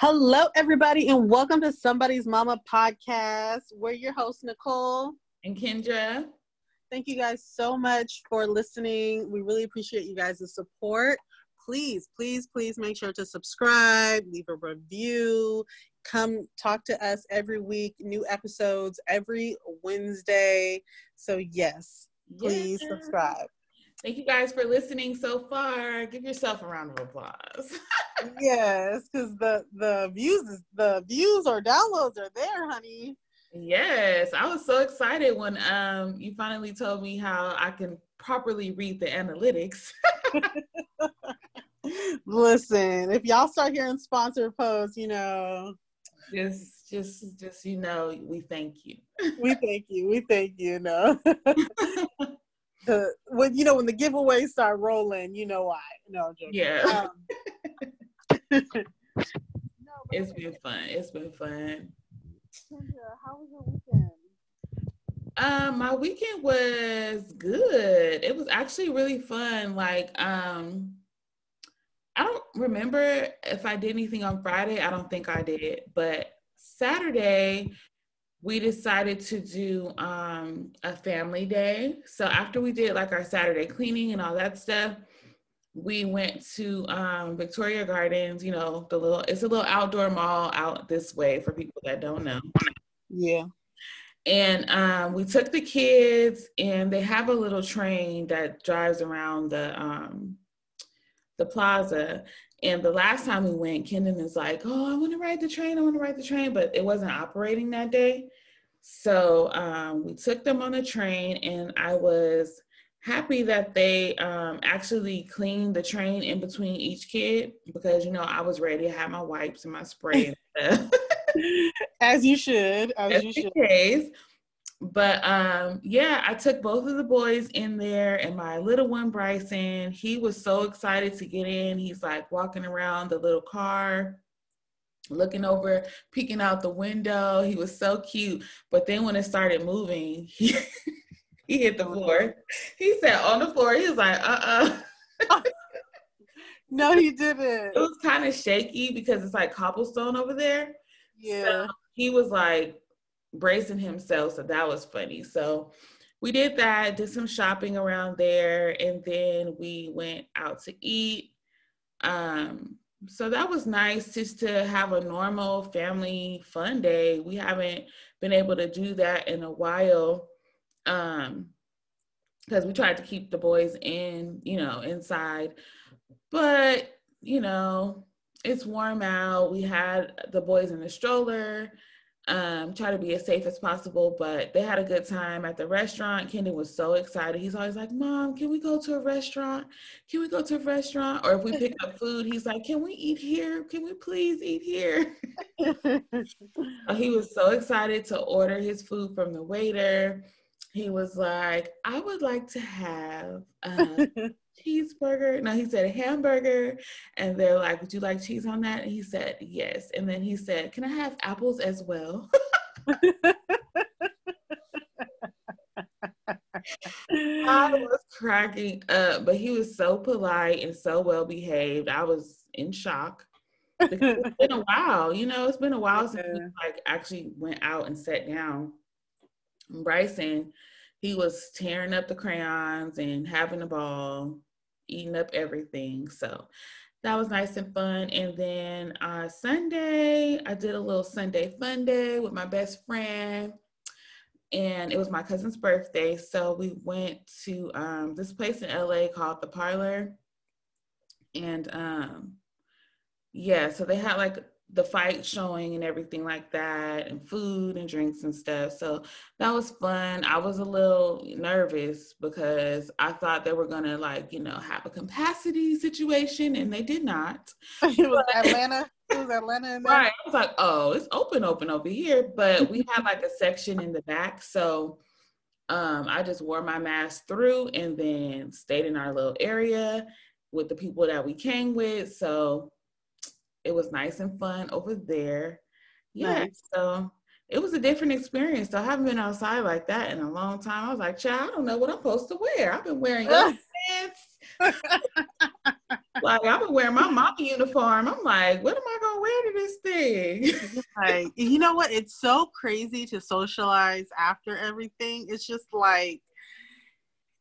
Hello, everybody, and welcome to Somebody's Mama podcast. We're your hosts, Nicole and Kendra. Thank you guys so much for listening. We really appreciate you guys' support. Please, please, please make sure to subscribe, leave a review, come talk to us every week. New episodes every Wednesday. So, yes, please yeah. subscribe. Thank you guys for listening so far. Give yourself a round of applause. yes, because the the views is the views or downloads are there, honey. Yes, I was so excited when um you finally told me how I can properly read the analytics. Listen, if y'all start hearing sponsor posts, you know, just just just you know, we thank you. we thank you. We thank you. No the when you know when the giveaways start rolling, you know why. No, yeah. Um, no, it's been fun. It's been fun. Kendra, how was your weekend? Um, my weekend was good. It was actually really fun. Like, um, I don't remember if I did anything on Friday. I don't think I did, but Saturday we decided to do um, a family day. So after we did like our Saturday cleaning and all that stuff, we went to um, Victoria Gardens. You know, the little it's a little outdoor mall out this way for people that don't know. Yeah. And um, we took the kids, and they have a little train that drives around the um, the plaza. And the last time we went, Kendon is like, "Oh, I want to ride the train. I want to ride the train," but it wasn't operating that day. So um, we took them on the train, and I was happy that they um, actually cleaned the train in between each kid because you know I was ready. to have my wipes and my spray and stuff. as you should, as, as you should. Case. But um, yeah, I took both of the boys in there, and my little one Bryson, he was so excited to get in. He's like walking around the little car looking over, peeking out the window. He was so cute. But then when it started moving, he, he hit the floor. He sat on the floor. He was like, uh uh no, he didn't. It was kind of shaky because it's like cobblestone over there. Yeah. So he was like bracing himself. So that was funny. So we did that, did some shopping around there, and then we went out to eat. Um, so that was nice just to have a normal family fun day. We haven't been able to do that in a while. Um, because we tried to keep the boys in, you know, inside. But, you know, it's warm out. We had the boys in the stroller um, try to be as safe as possible. But they had a good time at the restaurant. Kendon was so excited. He's always like, Mom, can we go to a restaurant? Can we go to a restaurant? Or if we pick up food, he's like, Can we eat here? Can we please eat here? he was so excited to order his food from the waiter. He was like, I would like to have uh, cheeseburger. No, he said hamburger. And they're like, Would you like cheese on that? And he said, Yes. And then he said, Can I have apples as well? I was cracking up, but he was so polite and so well behaved. I was in shock. it's been a while, you know, it's been a while since we like actually went out and sat down. Bryson, he was tearing up the crayons and having a ball eating up everything. So that was nice and fun. And then uh, Sunday, I did a little Sunday fun day with my best friend. And it was my cousin's birthday. So we went to um, this place in LA called The Parlor. And um, yeah, so they had like the fight showing and everything like that and food and drinks and stuff. So that was fun. I was a little nervous because i thought they were gonna like you know have a capacity situation and they did not. It was atlanta. It was atlanta right. I was like oh it's open open over here. But we had like a section in the back. So um, i just wore my mask through and then stayed in our little area with the people that we came with. So it was nice and fun over there. Yeah, nice. so it was a different experience. So I haven't been outside like that in a long time. I was like, child, I don't know what I'm supposed to wear. I've been wearing pants. like I've been wearing my mama uniform. I'm like, what am I gonna wear to this thing? like, you know what? It's so crazy to socialize after everything. It's just like,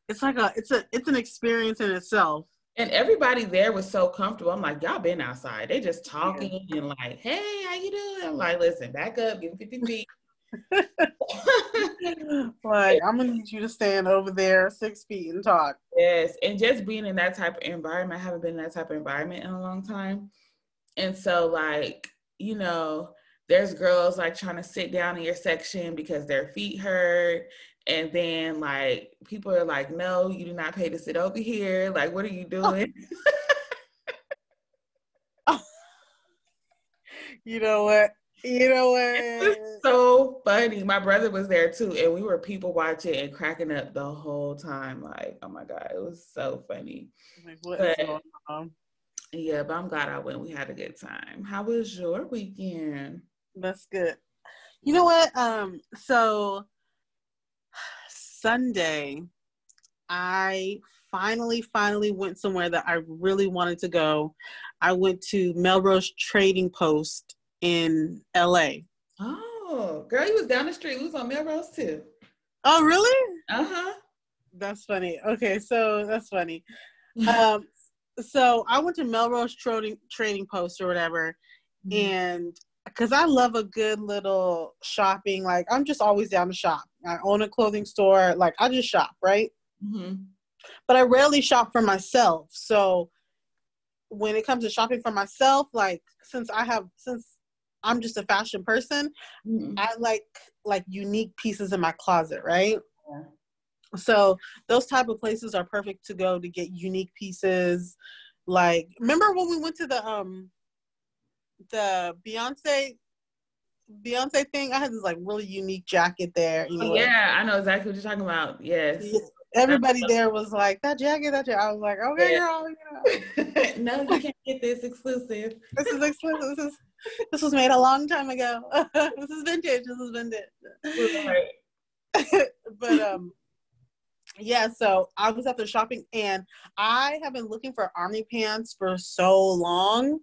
it's like a, it's a, it's an experience in itself. And everybody there was so comfortable. I'm like, y'all been outside. They just talking yeah. and like, hey, how you doing? I'm like, listen, back up, give me 50 feet. like I'm gonna need you to stand over there six feet and talk. Yes, and just being in that type of environment, I haven't been in that type of environment in a long time. And so like, you know, there's girls like trying to sit down in your section because their feet hurt. And then like people are like, no, you do not pay to sit over here. Like, what are you doing? you know what? You know what? It's so funny. My brother was there too, and we were people watching and cracking up the whole time. Like, oh my god, it was so funny. Like, but, yeah, but I'm glad I went. We had a good time. How was your weekend? That's good. You know what? Um, so Sunday, I finally, finally went somewhere that I really wanted to go. I went to Melrose Trading Post in LA. Oh, girl, you was down the street. We was on Melrose too. Oh, really? Uh huh. That's funny. Okay, so that's funny. um, so I went to Melrose Trading Trading Post or whatever, mm-hmm. and because I love a good little shopping, like I'm just always down to shop. I own a clothing store. Like I just shop, right? Mm-hmm. But I rarely shop for myself. So when it comes to shopping for myself, like since I have since I'm just a fashion person. Mm-hmm. I like like unique pieces in my closet, right? Yeah. So those type of places are perfect to go to get unique pieces. Like remember when we went to the um the Beyonce Beyonce thing? I had this like really unique jacket there. You know, yeah, I know exactly what you're talking about. Yes. Everybody there was like that jacket, that jacket. I was like, okay, yeah. girl. Yeah. no, you can't get this exclusive. this is exclusive. This is this was made a long time ago. this is vintage. This is vintage. Right. but um, yeah. So I was at the shopping, and I have been looking for army pants for so long,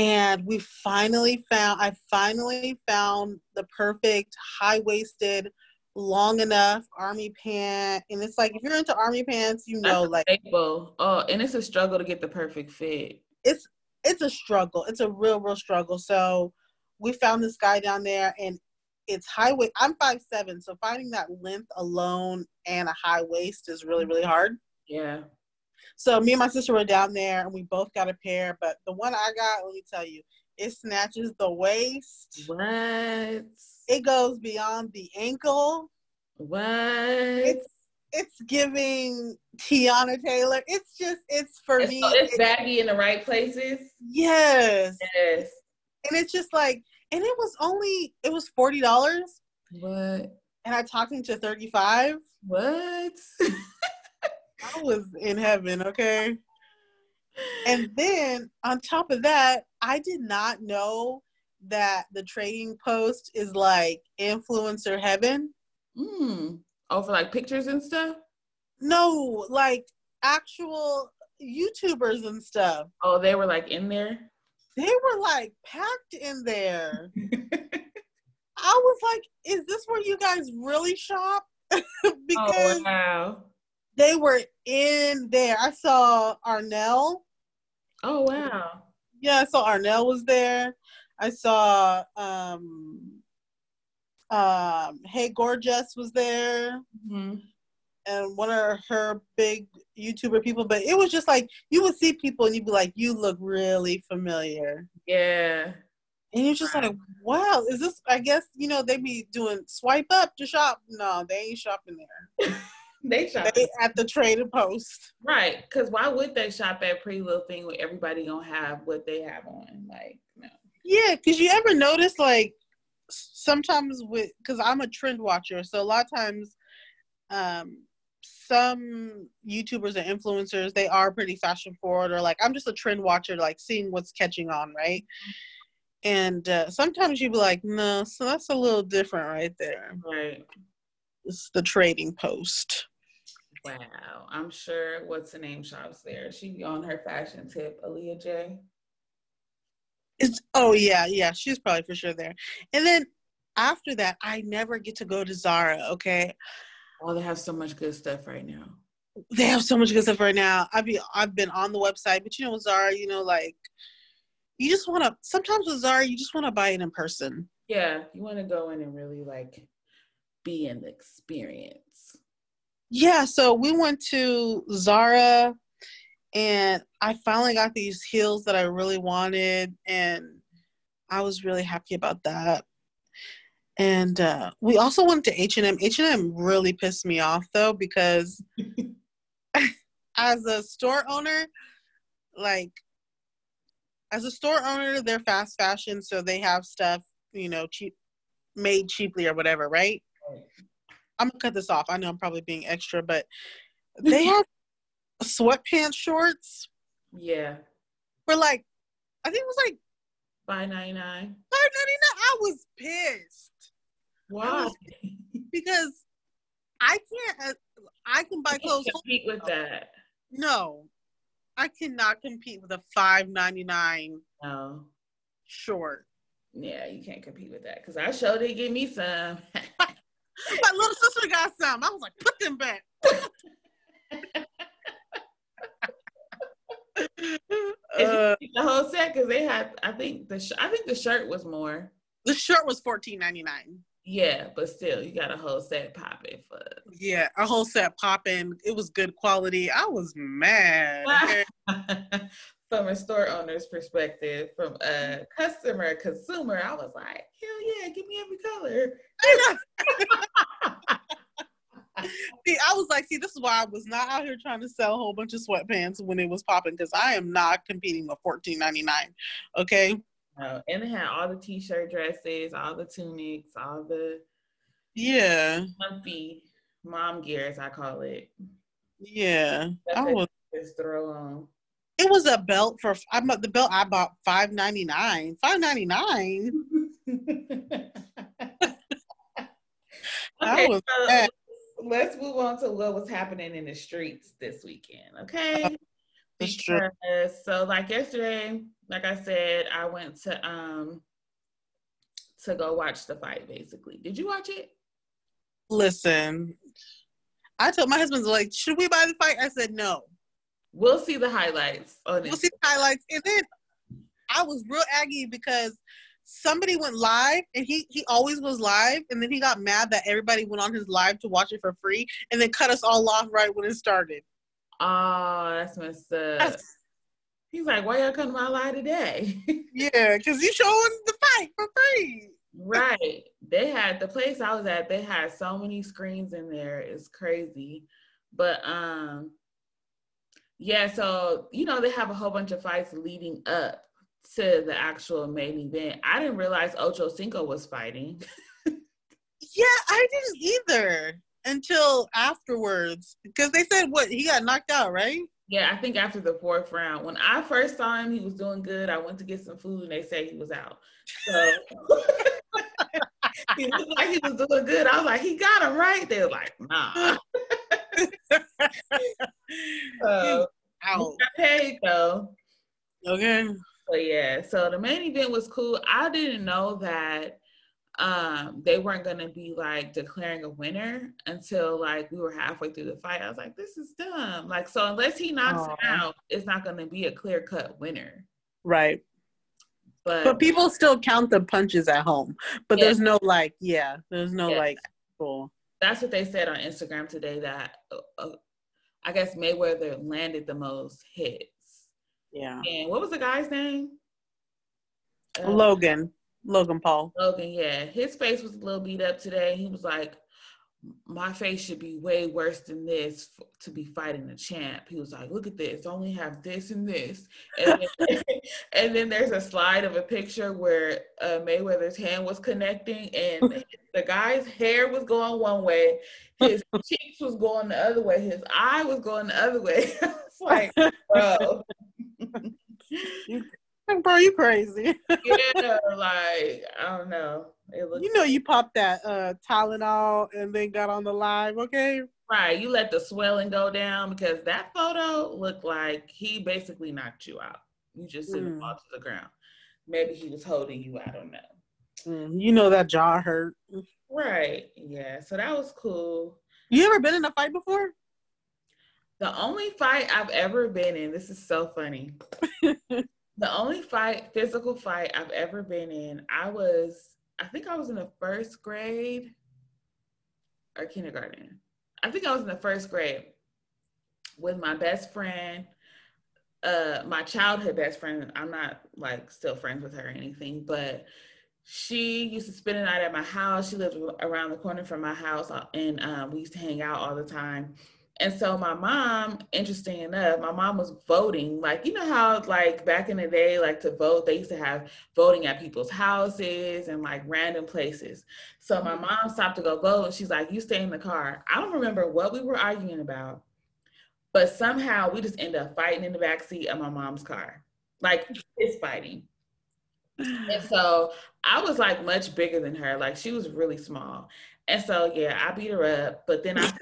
and we finally found. I finally found the perfect high waisted. Long enough army pant, and it's like if you're into army pants, you know, That's like oh, and it's a struggle to get the perfect fit. It's it's a struggle. It's a real, real struggle. So we found this guy down there and it's high waist. I'm five seven, so finding that length alone and a high waist is really, really hard. Yeah. So me and my sister were down there and we both got a pair, but the one I got, let me tell you, it snatches the waist. What? It goes beyond the ankle. What? It's it's giving Teyana Taylor. It's just it's for it's, me. It's, baggy in the right places. Yes. Yes. And it's just like, and it was only it was forty dollars. What? And I talked him to thirty five. What? I was in heaven. Okay. And then on top of that, I did not know that the trading post is like influencer heaven. Hmm. Oh, for like pictures and stuff? No, like actual YouTubers and stuff. Oh, they were like in there? They were like packed in there. I was like, is this where you guys really shop? Oh, because oh, wow. They were in there. I saw Arnell. Oh wow. Yeah, I saw Arnell was there. I saw um um, Hey Gorgeous was there. Mm-hmm. And one of her big YouTuber people, but it was just like you would see people and you'd be like, you look really familiar. Yeah. And you're just like, wow, is this? I guess you know they be doing swipe up to shop. No, they ain't shopping there. they shop they at the trading post. Right? Because why would they shop at Pretty Little Thing where everybody gonna have what they have on? Like, no. Yeah, because you ever notice like sometimes with because I'm a trend watcher, so a lot of times, um, some YouTubers and influencers they are pretty fashion forward, or like I'm just a trend watcher, like seeing what's catching on, right? And uh, sometimes you be like, no, so that's a little different right there. Right. It's the trading post. Wow, I'm sure. What's the name shops there? She on her fashion tip, Aaliyah Jay. It's oh yeah, yeah, she's probably for sure there. And then after that, I never get to go to Zara. Okay. Oh, they have so much good stuff right now. They have so much good stuff right now. I've been I've been on the website, but you know, Zara, you know, like you just want to. Sometimes with Zara, you just want to buy it in person. Yeah, you want to go in and really like be in the experience. Yeah, so we went to Zara and I finally got these heels that I really wanted and I was really happy about that. And uh, we also went to H&M. H&M really pissed me off though because as a store owner, like as a store owner, they're fast fashion, so they have stuff, you know, cheap made cheaply or whatever, right? I'm gonna cut this off. I know I'm probably being extra, but they have sweatpants shorts. Yeah. For like, I think it was like five ninety nine. Five ninety nine. I was pissed. Wow. Was, because I can't. Uh, I can buy clothes. Can't Compete with that. No, I cannot compete with a five ninety nine. No. Short. Yeah, you can't compete with that because I sure did give me some. My little sister got some. I was like, put them back. uh, the whole set because they had. I think the sh- I think the shirt was more. The shirt was fourteen ninety nine. Yeah, but still, you got a whole set popping for. Yeah, a whole set popping. It was good quality. I was mad. from a store owner's perspective, from a customer, consumer, I was like, hell yeah, give me every color. see, I was like, see, this is why I was not out here trying to sell a whole bunch of sweatpants when it was popping because I am not competing with fourteen ninety nine. Okay. Oh, and they had all the t-shirt dresses, all the tunics, all the yeah, comfy mom gear as I call it. Yeah, I was just throw on. It was a belt for I'm the belt I bought five ninety nine. Five ninety nine. okay, so let's move on to what was happening in the streets this weekend. Okay. Uh, because, so like yesterday, like I said, I went to um to go watch the fight basically. Did you watch it? Listen, I told my husband's like, should we buy the fight? I said no. We'll see the highlights. On we'll see the highlights. And then I was real aggy because somebody went live and he he always was live and then he got mad that everybody went on his live to watch it for free and then cut us all off right when it started. Oh, that's messed up. He's like, why y'all come to my live today? yeah, because you showing the fight for free. right. They had the place I was at, they had so many screens in there. It's crazy. But um yeah, so you know, they have a whole bunch of fights leading up to the actual main event. I didn't realize Ocho Cinco was fighting. yeah, I didn't either until afterwards because they said what he got knocked out, right? Yeah, I think after the fourth round. When I first saw him, he was doing good. I went to get some food and they said he was out. So he looked like he was doing good. I was like, he got him right. They were like, nah. uh, out. paid though. Okay. So yeah, so the main event was cool. I didn't know that um they weren't gonna be like declaring a winner until like we were halfway through the fight. I was like, this is dumb. Like, so unless he knocks Aww. him out, it's not gonna be a clear cut winner. Right. But, but people still count the punches at home. But yeah. there's no like, yeah, there's no yeah. like cool. That's what they said on Instagram today that uh, uh, I guess Mayweather landed the most hits. Yeah. And what was the guy's name? Uh, Logan. Logan Paul. Logan, yeah. His face was a little beat up today. He was like, my face should be way worse than this f- to be fighting a champ. He was like, look at this, I only have this and this. And then, and then there's a slide of a picture where uh, Mayweather's hand was connecting and the guy's hair was going one way, his cheeks was going the other way, his eye was going the other way. it's like, bro. bro, you crazy. yeah, like I don't know. It looks you know, you popped that uh Tylenol and then got on the live, okay? Right. You let the swelling go down because that photo looked like he basically knocked you out. You just didn't mm. fall to the ground. maybe he was holding you. I don't know. Mm, you know that jaw hurt. Right. Yeah. So that was cool. You ever been in a fight before? The only fight I've ever been in, this is so funny. the only fight, physical fight I've ever been in, I was, I think I was in the first grade or kindergarten. I think I was in the first grade with my best friend, uh, my childhood best friend. I'm not like still friends with her or anything, but she used to spend the night at my house. She lived around the corner from my house, uh, and um, we used to hang out all the time. And so my mom, interesting enough, my mom was voting. Like, you know how like back in the day, like to vote, they used to have voting at people's houses and like random places. So my mm-hmm. mom stopped to go vote and she's like, you stay in the car. I don't remember what we were arguing about, but somehow we just end up fighting in the back seat of my mom's car. Like it's fighting. And so I was like much bigger than her. Like she was really small. And so yeah, I beat her up, but then I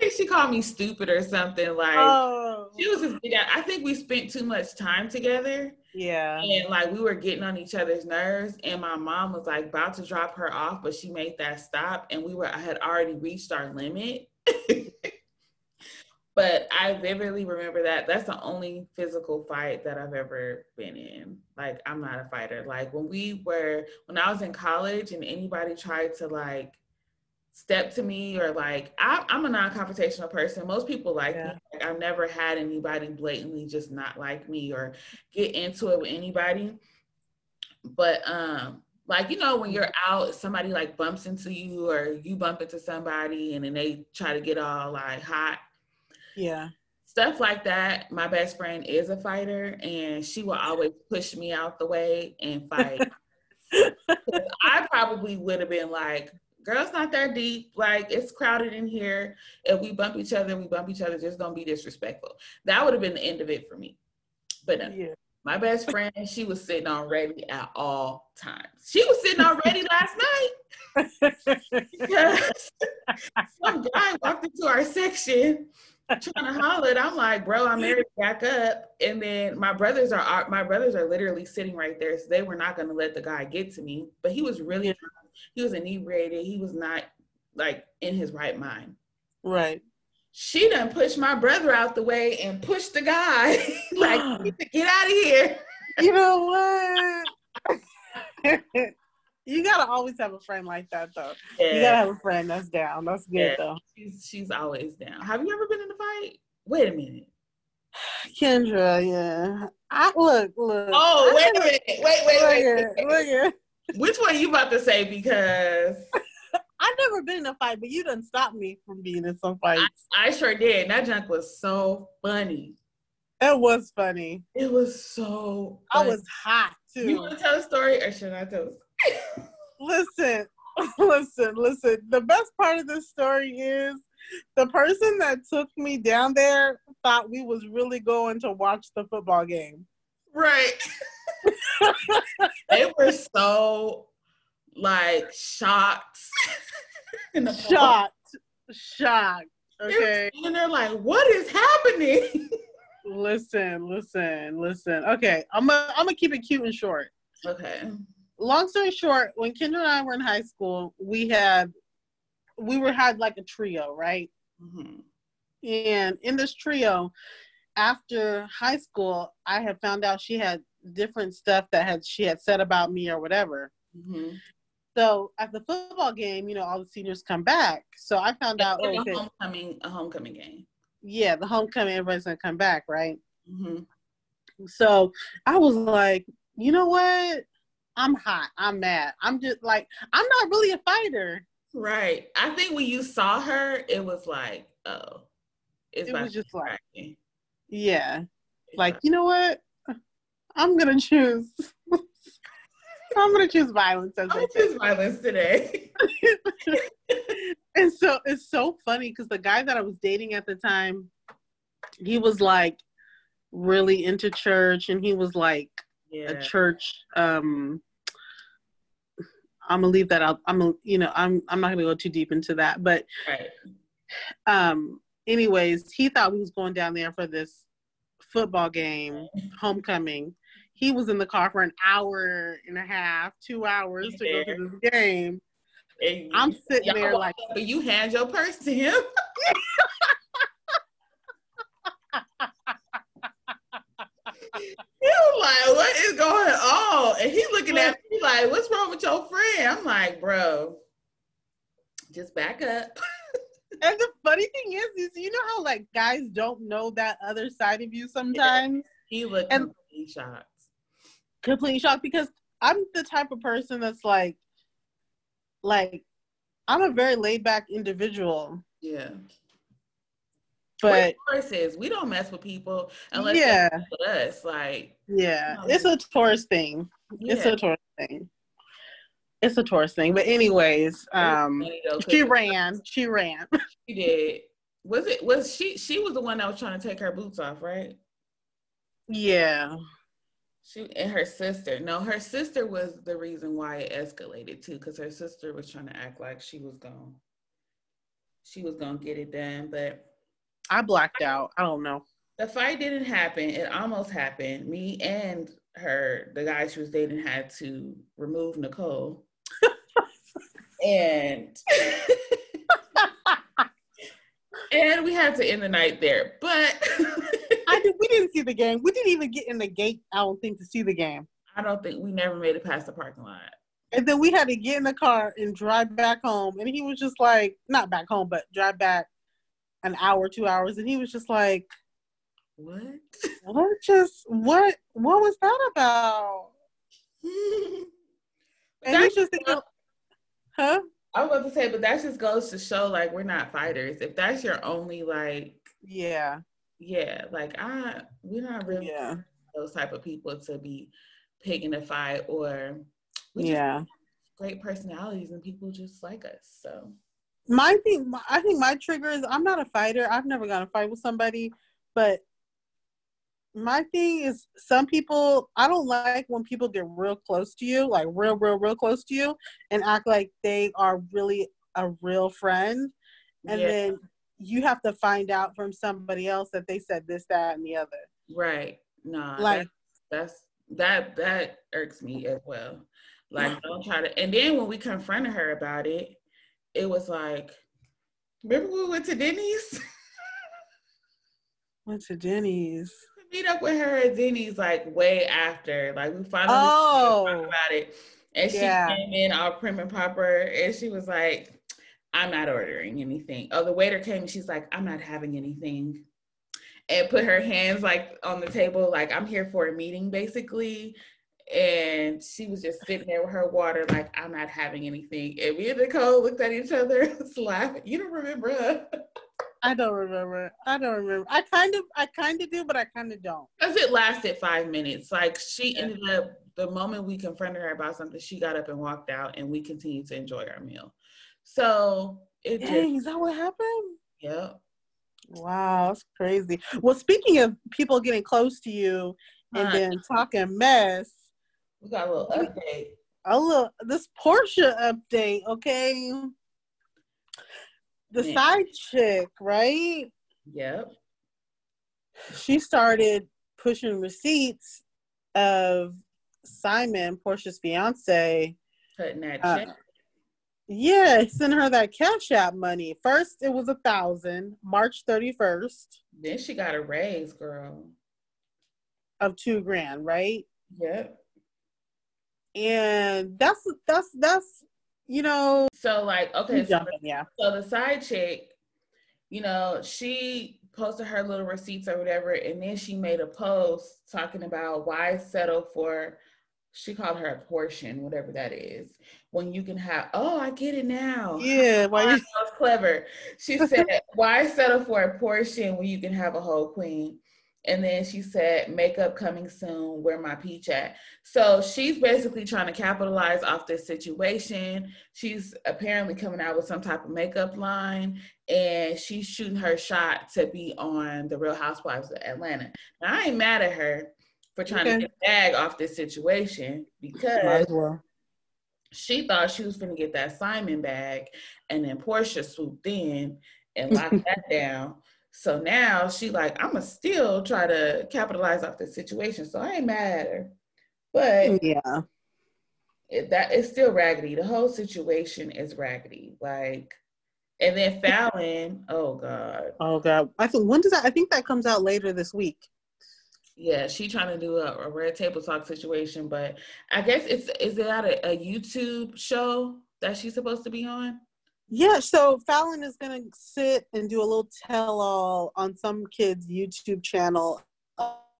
I think she called me stupid or something. Like oh. she was just I think we spent too much time together. Yeah. And like we were getting on each other's nerves. And my mom was like about to drop her off, but she made that stop. And we were I had already reached our limit. but I vividly remember that. That's the only physical fight that I've ever been in. Like, I'm not a fighter. Like, when we were, when I was in college and anybody tried to like step to me or like, I, am a non confrontational person. Most people like yeah. me. Like, I've never had anybody blatantly just not like me or get into it with anybody. But, um, like you know when you're out somebody like bumps into you or you bump into somebody and then they try to get all like hot yeah. Stuff like that. My best friend is a fighter and she will always push me out the way and fight. I probably would have been like, girl's not that deep. Like it's crowded in here. If we bump each other, we bump each other, just don't be disrespectful. That would have been the end of it for me. But no. Yeah. My best friend, she was sitting on ready at all times. She was sitting on ready last night because some guy walked into our section trying to holler. And I'm like, bro, I'm married back up. And then my brothers are my brothers are literally sitting right there. So they were not gonna let the guy get to me. But he was really he was inebriated. He was not like in his right mind. Right. She done pushed my brother out the way and pushed the guy. like, get out of here. You know what? You gotta always have a friend like that, though. Yeah. You gotta have a friend that's down. That's good, yeah. though. She's she's always down. Have you ever been in a fight? Wait a minute. Kendra, yeah. I look, look. Oh, wait a minute. Wait, wait, wait. At, wait. Look. Which one you about to say? Because I've never been in a fight, but you didn't stop me from being in some fights. I, I sure did. That junk was so funny. It was funny. It was so. Funny. I was hot too. You want to tell a story, or should I tell? Listen, listen, listen. The best part of this story is the person that took me down there thought we was really going to watch the football game. Right. they were so like shocked. shocked. Shocked. Okay. And they're like, what is happening? listen, listen, listen. Okay. I'm gonna I'm gonna keep it cute and short. Okay long story short, when Kendra and I were in high school, we had we were had like a trio, right? Mm-hmm. And in this trio, after high school, I had found out she had different stuff that had she had said about me or whatever. Mm-hmm. So at the football game, you know, all the seniors come back. So I found out oh, okay, a homecoming, a homecoming game. Yeah, the homecoming, everybody's gonna come back, right? Mm-hmm. So I was like, you know what? I'm hot. I'm mad. I'm just like, I'm not really a fighter. Right. I think when you saw her, it was like, oh, it was just like, yeah, it's like, you know what? I'm gonna choose. I'm gonna choose violence. I'm choose violence today. and so it's so funny because the guy that I was dating at the time, he was like really into church, and he was like yeah. a church um I'm gonna leave that out. I'm gonna, you know, I'm I'm not gonna go too deep into that, but right. um anyways, he thought we was going down there for this football game, homecoming. He was in the car for an hour and a half, two hours to go to this game. And I'm sitting there like, but you hand your purse to him. was like, "What is going on?" And he's looking at me like, "What's wrong with your friend?" I'm like, "Bro, just back up." and the funny thing is, is you know how like guys don't know that other side of you sometimes. He looked and completely shocked. Completely shocked because I'm the type of person that's like, like, I'm a very laid back individual. Yeah. But Tauruses, we don't mess with people unless yeah, with us. Like yeah, you know, it's a Taurus thing. Yeah. It's a Taurus thing. It's a Taurus thing. But anyways, um, though, she ran. She ran. She did. Was it? Was she? She was the one that was trying to take her boots off, right? Yeah. She and her sister. No, her sister was the reason why it escalated too, because her sister was trying to act like she was gone. She was gonna get it done, but I blacked out. I don't know. The fight didn't happen. It almost happened. Me and her, the guy she was dating, had to remove Nicole. and and we had to end the night there. But I did, we didn't see the game. We didn't even get in the gate. I don't think to see the game. I don't think we never made it past the parking lot. And then we had to get in the car and drive back home. And he was just like, not back home, but drive back an hour, two hours. And he was just like, what? What just what? What was that about? and he's just huh? I was about to say, but that just goes to show like we're not fighters. If that's your only like, yeah, yeah, like I, we're not really yeah. those type of people to be picking a fight or yeah, great personalities and people just like us. So my thing, I think my trigger is I'm not a fighter. I've never got a fight with somebody, but my thing is some people I don't like when people get real close to you, like real, real, real close to you, and act like they are really a real friend, and yeah. then you have to find out from somebody else that they said this, that, and the other. Right. No. Like that's, that's that that irks me as well. Like don't try to. And then when we confronted her about it, it was like, remember we went to Denny's. Went to Denny's meet up with her at Denny's like way after. Like we finally oh. talked about it. And she yeah. came in all prim and proper and she was like, I'm not ordering anything. Oh, the waiter came and she's like, I'm not having anything. And put her hands like on the table, like I'm here for a meeting, basically. And she was just sitting there with her water, like I'm not having anything. And me and Nicole looked at each other, laughing. You don't remember? Huh? I don't remember. I don't remember. I kind of, I kind of do, but I kind of don't. Because it lasted five minutes. Like she ended up the moment we confronted her about something, she got up and walked out, and we continued to enjoy our meal. So it. Dang, just, is that what happened? Yep. Wow, that's crazy. Well, speaking of people getting close to you and uh-huh. then talking mess, we got a little update. A little this Porsha update, okay? the side chick, right? Yep. She started pushing receipts of Simon, Porsha's fiance. Putting that uh, check. Yeah, send her that cash app money. First it was a thousand, March 31st. Then she got a raise, girl. Of two grand, right? Yep. And that's that's that's you know. So like, okay, so, jumping, yeah. So the side chick, you know, she posted her little receipts or whatever, and then she made a post talking about why settle for. She called her a portion, whatever that is. When you can have, oh, I get it now. Yeah, oh, why? That was clever. She said, "Why settle for a portion when you can have a whole queen?" And then she said, makeup coming soon, where my peach at? So she's basically trying to capitalize off this situation. She's apparently coming out with some type of makeup line and she's shooting her shot to be on the Real Housewives of Atlanta. Now, I ain't mad at her for trying okay. to get bag off this situation because well. she thought she was going to get that Simon bag and then Porsha swooped in and locked that down. So now she like, I'ma still try to capitalize off the situation. So I ain't mad at her. But yeah, it, that is still raggedy. The whole situation is raggedy. Like, and then Falynn, oh god, oh god. I think when does that? I think that comes out later this week. Yeah, she trying to do a, a red table talk situation, but I guess it's is it at a, a YouTube show that she's supposed to be on? Yeah, so Falynn is gonna sit and do a little tell-all on some kid's YouTube channel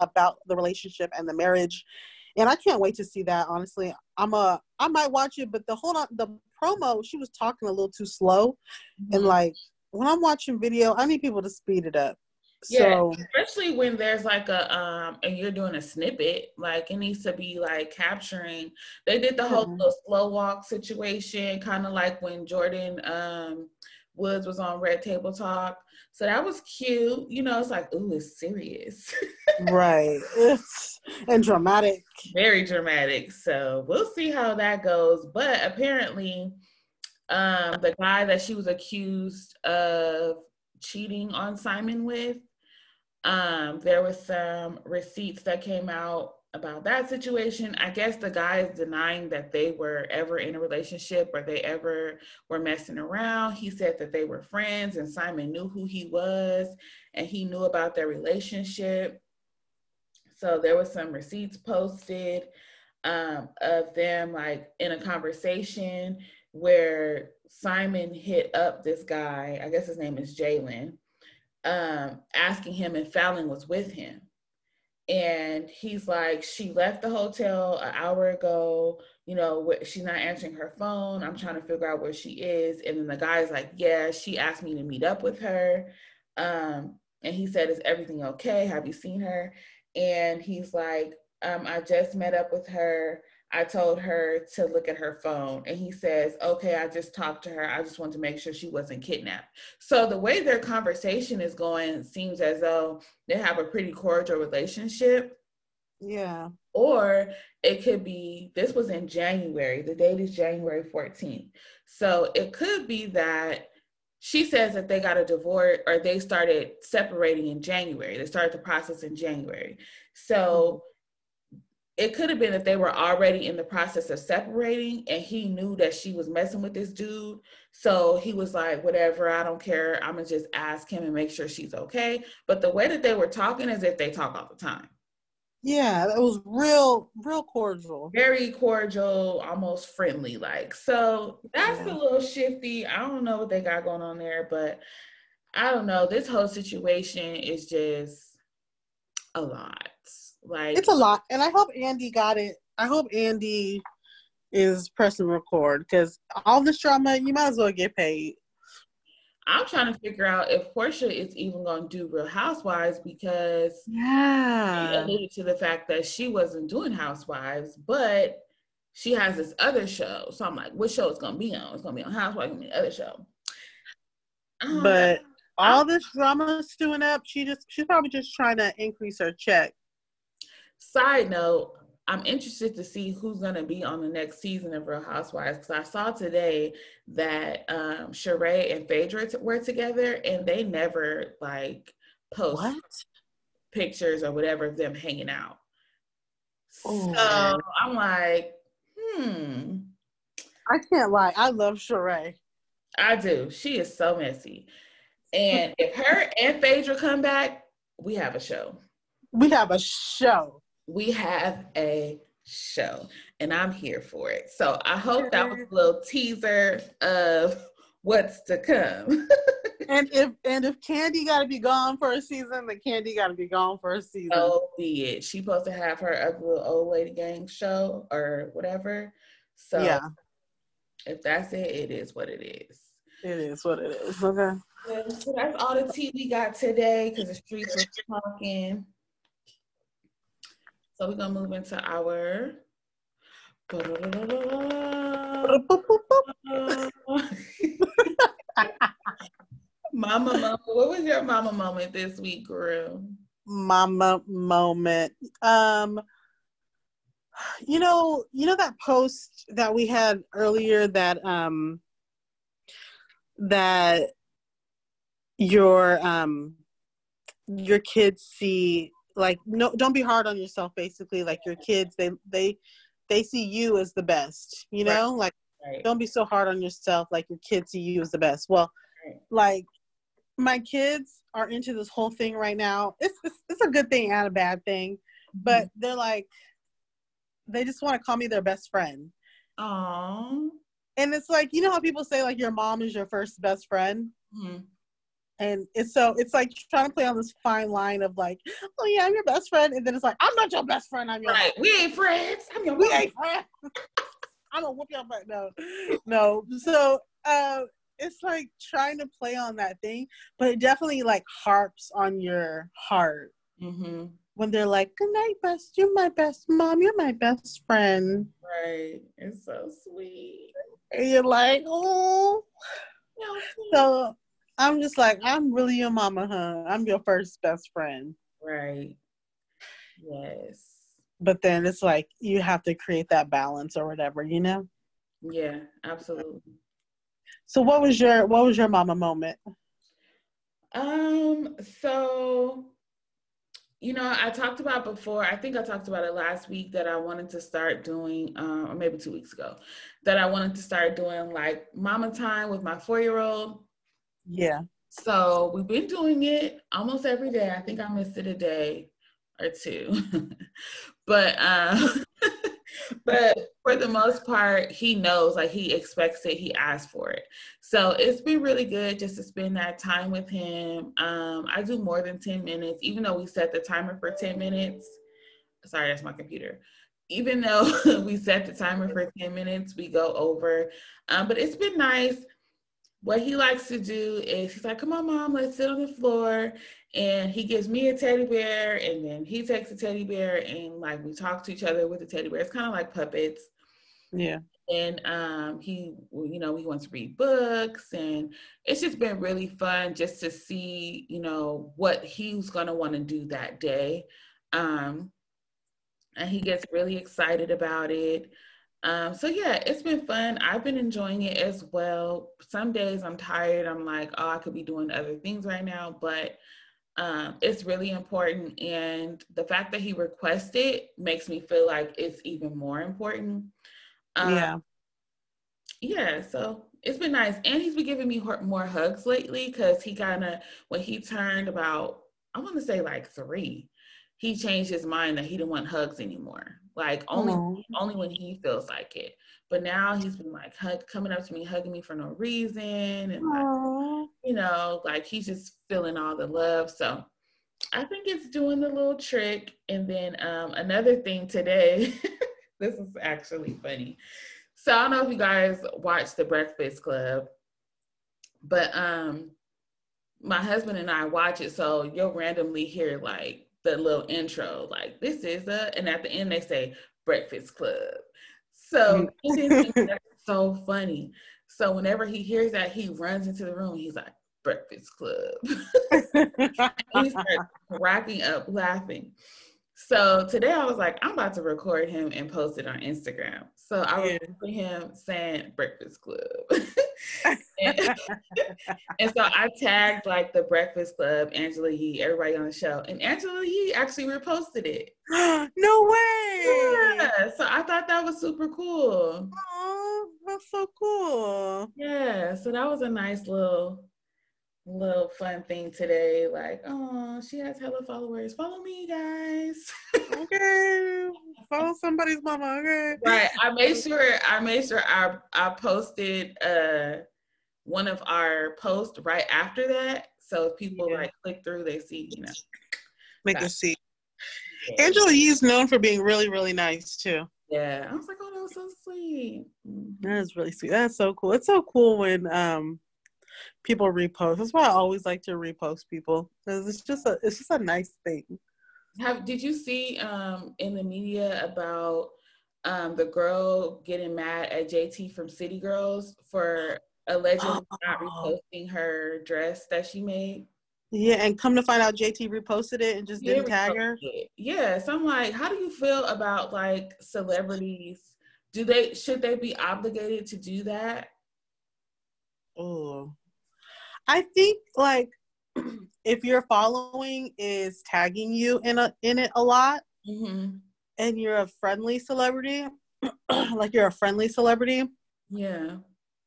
about the relationship and the marriage, and I can't wait to see that. Honestly, I'm a I might watch it, but the whole the promo she was talking a little too slow, mm-hmm. and like when I'm watching video, I need people to speed it up. Yeah, so, especially when there's like a um and you're doing a snippet, like it needs to be like capturing. They did the whole mm-hmm. slow walk situation, kind of like when Jordyn um Woods was on Red Table Talk. So that was cute. You know, it's like, ooh, it's serious. right. It's and dramatic. Very dramatic. So we'll see how that goes. But apparently, um, the guy that she was accused of cheating on Simon with, um, there was some receipts that came out about that situation. I guess the guy is denying that they were ever in a relationship or they ever were messing around. He said that they were friends and Simon knew who he was and he knew about their relationship. So there was some receipts posted um, of them like in a conversation where Simon hit up this guy, I guess his name is Jalen, um, asking him if Falynn was with him. And he's like, she left the hotel an hour ago. You know, she's not answering her phone. I'm trying to figure out where she is. And then the guy's like, yeah, she asked me to meet up with her. Um, and he said, is everything okay? Have you seen her? And he's like, um, I just met up with her. I told her to look at her phone. And he says, Okay, I just talked to her. I just want to make sure she wasn't kidnapped. So the way their conversation is going seems as though they have a pretty cordial relationship. Yeah. Or it could be this was in January. The date is January 14th. So it could be that she says that they got a divorce or they started separating in January. They started the process in January. So it could have been that they were already in the process of separating and he knew that she was messing with this dude. So he was like, whatever, I don't care. I'm going to just ask him and make sure she's okay. But the way that they were talking is if they talk all the time. Yeah, it was real, real cordial. Very cordial, almost friendly like. So that's yeah. a little shifty. I don't know what they got going on there, but I don't know. This whole situation is just a lot. Like it's a lot, and I hope Andy got it. I hope Andy is pressing record because all this drama, you might as well get paid. I'm trying to figure out if Porsha is even going to do Real Housewives because yeah, she alluded to the fact that she wasn't doing Housewives, but she has this other show. So I'm like, what show is going to be on? It's going to be on Housewives, going to be the other show. Um, but all this drama stewing up, she just she's probably just trying to increase her check. Side note, I'm interested to see who's going to be on the next season of Real Housewives because I saw today that um, Sheree and Phaedra were together and they never like post what? pictures or whatever of them hanging out. Oh. So I'm like, hmm. I can't lie. I love Sheree. I do. She is so messy. And if her and Phaedra come back, we have a show. We have a show we have a show and I'm here for it. So I hope that was a little teaser of what's to come. and if and if Kandi got to be gone for a season, then Kandi got to be gone for a season. So be it. She's supposed to have her little old lady gang show or whatever. So yeah, if that's it, it is what it is. It is what it is. Okay. So that's all the tea we got today because the streets are talking. So we're gonna move into our mama moment. What was your mama moment this week, girl? Mama moment. Um you know, you know that post that we had earlier that um that your um your kids see like no don't be hard on yourself basically like your kids they they they see you as the best you know right. like right. don't be so hard on yourself like your kids see you as the best well right. like my kids are into this whole thing right now it's it's, it's a good thing and a bad thing but mm-hmm. they're like they just want to call me their best friend Aww. and it's like you know how people say like your mom is your first best friend mm-hmm and it's so it's like trying to play on this fine line of like, oh yeah, I'm your best friend, and then it's like, I'm not your best friend. I'm your right. We ain't friends. I'm your we ain't friends. I'm gonna whoop your butt. No, no. So uh, it's like trying to play on that thing, but it definitely like harps on your heart mm-hmm. when they're like, "Good night, best. You're my best mom. You're my best friend." Right. It's so sweet. And you're like, oh. So I'm just like, I'm really your mama, huh? I'm your first best friend. Right. Yes. But then it's like you have to create that balance or whatever, you know? Yeah, absolutely. So what was your what was your mama moment? Um, so you know, I talked about before, I think I talked about it last week that I wanted to start doing, um, or maybe two weeks ago, that I wanted to start doing like mama time with my four year old. Yeah. So we've been doing it almost every day. I think I missed it a day or two. but um but for the most part, he knows, like he expects it, he asks for it. So it's been really good just to spend that time with him. Um, I do more than 10 minutes, even though we set the timer for 10 minutes. Sorry, that's my computer. Even though we set the timer for 10 minutes, we go over. Um, but it's been nice what he likes to do is he's like, come on, mom, let's sit on the floor. And he gives me a teddy bear, and then he takes a teddy bear, and like we talk to each other with the teddy bear. It's kind of like puppets. Yeah. And um, he, you know, he wants to read books, and it's just been really fun just to see, you know, what he's gonna want to do that day. Um, and he gets really excited about it. Um, so yeah, it's been fun. I've been enjoying it as well. Some days I'm tired. I'm like, oh, I could be doing other things right now, but um, it's really important. And the fact that he requested makes me feel like it's even more important. Um, yeah. Yeah. So it's been nice. And he's been giving me more hugs lately because he kind of, when he turned about, I want to say like three, he changed his mind that he didn't want hugs anymore. Like only Aww. only when he feels like it. But now he's been like hug, coming up to me, hugging me for no reason, and like, you know, like he's just feeling all the love. So I think it's doing the little trick. And then um, another thing today, this is actually funny. So I don't know if you guys watch The Breakfast Club, but um, my husband and I watch it, so you'll randomly hear like the little intro, like this is a, and at the end they say Breakfast Club. So mm-hmm. that's so funny. So whenever he hears that, he runs into the room. He's like, Breakfast Club. he starts cracking up laughing. So today I was like, I'm about to record him and post it on Instagram. So I yeah. recorded him saying Breakfast Club. and, and, so I tagged like the Breakfast Club, Angela Yee, everybody on the show. And Angela Yee actually reposted it. no way. Yeah. So I thought that was super cool. Oh, that's so cool. Yeah. So that was a nice little little fun thing today. Like, oh, she has hella followers. Follow me, guys. okay. Follow somebody's mama. Okay. Right. I made sure I made sure I I posted uh one of our posts right after that. So if people yeah. like click through, they see, you know. Make us see. Yeah. Angela Yee's known for being really, really nice too. Yeah. I was like, oh, that was so sweet. That is really sweet. That's so cool. It's so cool when um people repost. That's why I always like to repost people because it's just a it's just a nice thing. Have did you see um in the media about um the girl getting mad at JT from City Girls for allegedly oh. not reposting her dress that she made? Yeah, and come to find out JT reposted it and just didn't tag her. It. Yeah, so I'm like, how do you feel about like celebrities? Do they should they be obligated to do that? Oh, I think like if your following is tagging you in a in it a lot, mm-hmm. and you're a friendly celebrity, like you're a friendly celebrity, yeah,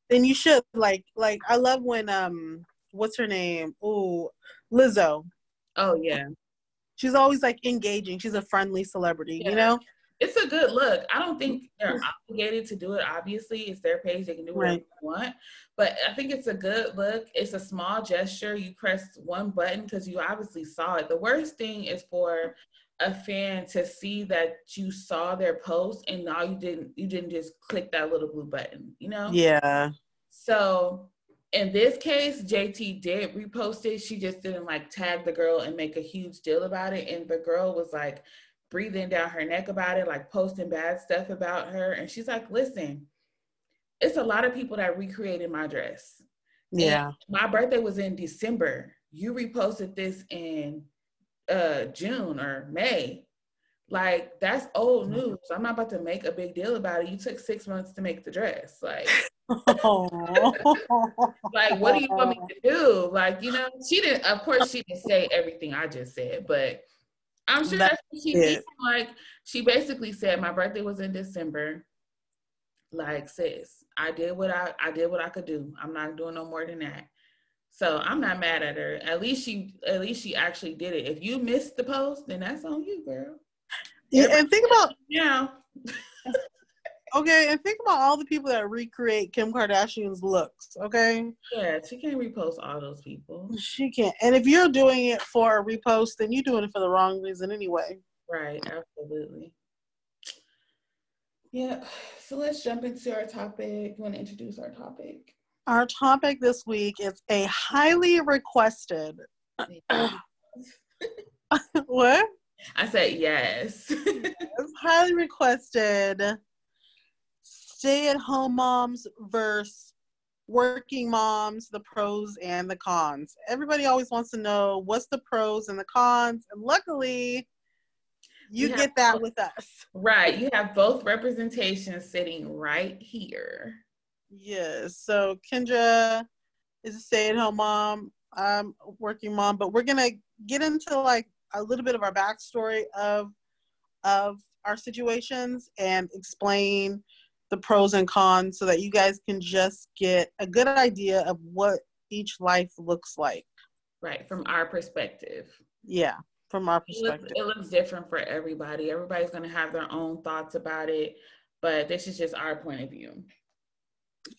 then you should like like I love when um what's her name? Oh, Lizzo. Oh yeah. She's always like engaging. She's a friendly celebrity, yeah. you know? It's a good look. I don't think they're obligated to do it. Obviously, it's their page. They can do whatever right. they want. But I think it's a good look. It's a small gesture. You press one button because you obviously saw it. The worst thing is for a fan to see that you saw their post and now you didn't you didn't just click that little blue button, you know? Yeah. So in this case, JT did repost it. She just didn't like tag the girl and make a huge deal about it. And the girl was like breathing down her neck about it, like posting bad stuff about her. And she's like, listen, it's a lot of people that recreated my dress. Yeah. And my birthday was in December. You reposted this in uh June or May. Like that's old mm-hmm. news. I'm not about to make a big deal about it. You took six months to make the dress. Like like, what do you want me to do? Like, you know, she didn't, of course, she didn't say everything I just said, but I'm sure that's, what she did. Like, she basically said, my birthday was in December. Like, sis, I did what I, I did what I could do. I'm not doing no more than that. So I'm not mad at her. At least she, at least she actually did it. If you missed the post, then that's on you, girl. Yeah, and think about, yeah. Okay, and think about all the people that recreate Kim Kardashian's looks. Okay. Yeah, she can't repost all those people. She can't. And if you're doing it for a repost, then you're doing it for the wrong reason anyway. Right. Absolutely. Yeah. So let's jump into our topic. You want to introduce our topic? Our topic this week is a highly requested. what? I said yes. it's highly requested stay at home moms versus working moms, the pros and the cons. Everybody always wants to know what's the pros and the cons. And luckily, you, you get that both, with us. Right. You have both representations sitting right here. Yes. So Kendra is a stay at home mom. I'm a working mom, but we're going to get into like a little bit of our backstory of of our situations and explain the pros and cons so that you guys can just get a good idea of what each life looks like. Right, from our perspective. Yeah, from our perspective. It looks, it looks different for everybody. Everybody's going to have their own thoughts about it, but this is just our point of view.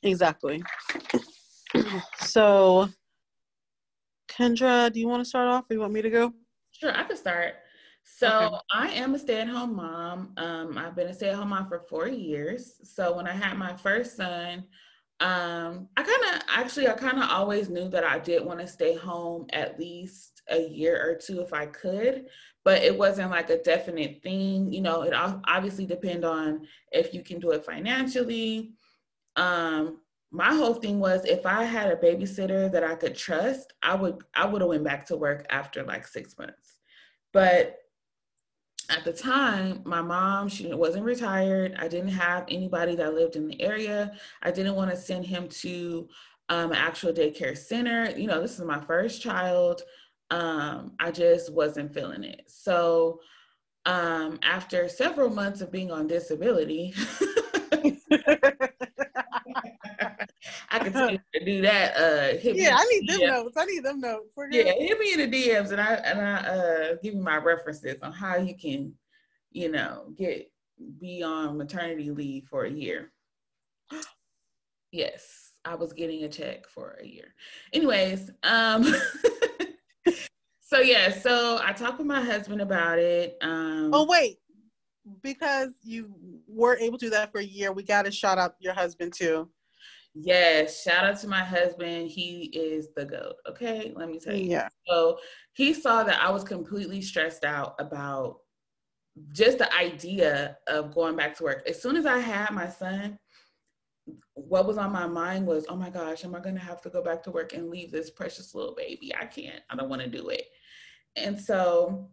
Exactly. so, Kendra, do you want to start off or you want me to go? Sure, I can start. So okay. I am a stay-at-home mom. Um, I've been a stay-at-home mom for four years. So when I had my first son, um, I kind of actually I kind of always knew that I did want to stay home at least a year or two if I could, but it wasn't like a definite thing. You know, it obviously depend on if you can do it financially. Um, my whole thing was if I had a babysitter that I could trust, I would I would have went back to work after like six months. But at the time, my mom, she wasn't retired. I didn't have anybody that lived in the area. I didn't want to send him to um, an actual daycare center. You know, this is my first child. Um, I just wasn't feeling it. So um, after several months of being on disability, I continue to do that. Uh, yeah, I need them notes. I need them notes. Yeah, hit me in the DMs and I and I uh, give you my references on how you can, you know, get be on maternity leave for a year. yes, I was getting a check for a year. Anyways, um, so yeah, so I talked with my husband about it. Um, oh wait, because you were able to do that for a year, we got to shout out your husband too. Yes, shout out to my husband. He is the goat. Okay, let me tell you. Yeah. So he saw that I was completely stressed out about just the idea of going back to work. As soon as I had my son, what was on my mind was, oh my gosh, am I going to have to go back to work and leave this precious little baby? I can't. I don't want to do it. And so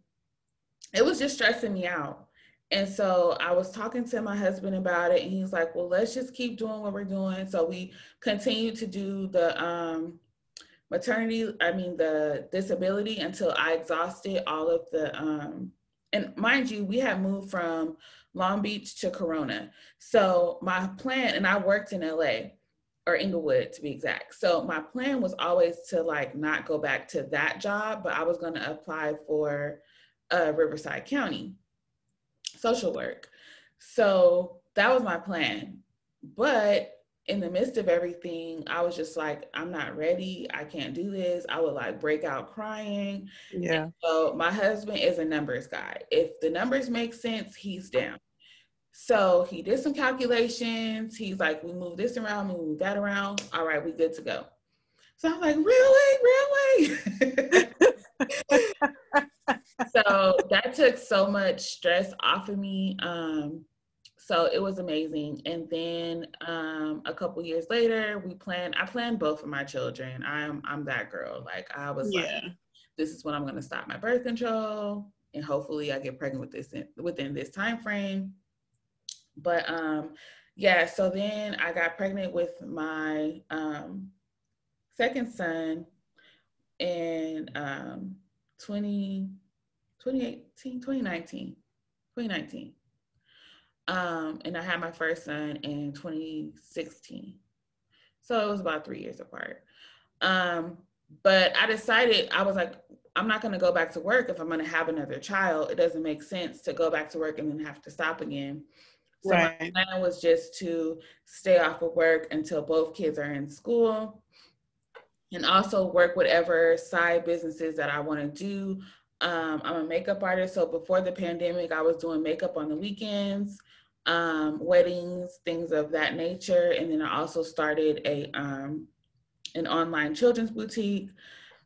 it was just stressing me out. And so I was talking to my husband about it, and he's like, "Well, let's just keep doing what we're doing." So we continued to do the um, maternity, I mean the disability until I exhausted all of the um and mind you, we had moved from Long Beach to Corona. So my plan, and I worked in LA or Inglewood to be exact. So my plan was always to like not go back to that job, but I was going to apply for uh, Riverside County social work. So that was my plan. But in the midst of everything, I was just like, I'm not ready. I can't do this. I would like break out crying. Yeah. And so my husband is a numbers guy. If the numbers make sense, he's down. So he did some calculations. He's like, we move this around, we move that around. All right, we good to go. So I'm like, really, really? so that took so much stress off of me. Um, so it was amazing. And then um, a couple years later, we planned. I planned both of my children. I'm I'm that girl. Like I was yeah. like, this is when I'm going to stop my birth control, and hopefully I get pregnant with this in, within this time frame. But um, yeah. So then I got pregnant with my um, second son in um, 20, 2018, 2019, 2019. Um, and I had my first son in 2016. So it was about three years apart. Um, but I decided, I was like, I'm not going to go back to work if I'm going to have another child. It doesn't make sense to go back to work and then have to stop again. So right. my plan was just to stay off of work until both kids are in school and also work whatever side businesses that I want to do. Um, I'm a makeup artist. So before the pandemic, I was doing makeup on the weekends um, weddings, things of that nature. And then I also started a um, an online children's boutique.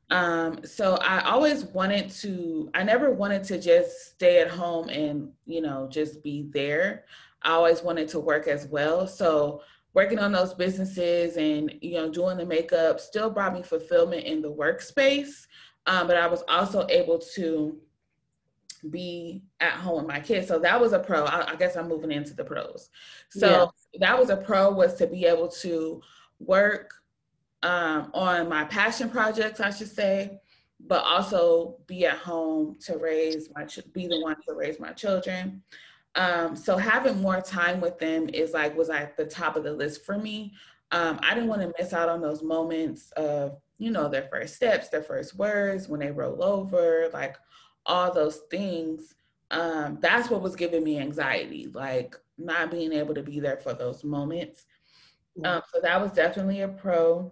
Um, so I always wanted to, I never wanted to just stay at home and, you know, just be there. I always wanted to work as well. So working on those businesses and, you know, doing the makeup still brought me fulfillment in the workspace. Um, but I was also able to be at home with my kids. So that was a pro. I, I guess I'm moving into the pros. So yeah. that was a pro was to be able to work um, on my passion projects, I should say, but also be at home to raise my be the one to raise my children. Um, so having more time with them is like was at the top of the list for me. Um, I didn't want to miss out on those moments of you know their first steps, their first words when they roll over, like all those things, um, that's what was giving me anxiety, like not being able to be there for those moments. Um, so that was definitely a pro.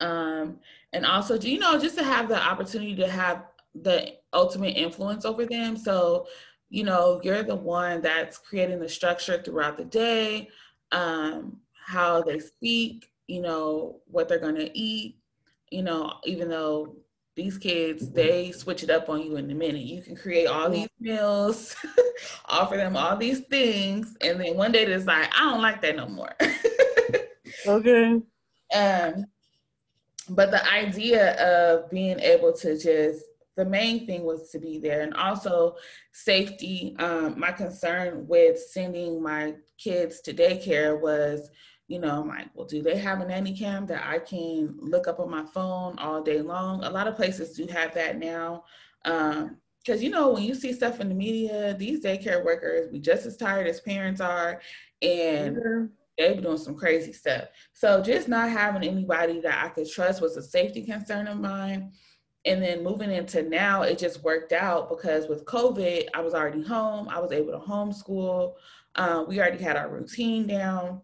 Um, and also, you know, just to have the opportunity to have the ultimate influence over them. So, you know, you're the one that's creating the structure throughout the day, um, how they speak, you know, what they're going to eat, you know, even though these kids they switch it up on you in a minute. You can create all these meals offer them all these things and then one day they decide i don't like that no more. Okay. Um but the idea of being able to just the main thing was to be there. And also safety um, my concern with sending my kids to daycare was you know, I'm like, well, do they have a nanny cam that I can look up on my phone all day long? A lot of places do have that now. Um, because you know, when you see stuff in the media, these daycare workers be just as tired as parents are, and mm-hmm. they be doing some crazy stuff. So just not having anybody that I could trust was a safety concern of mine. And then moving into now, it just worked out because with COVID, I was already home. I was able to homeschool. Um, we already had our routine down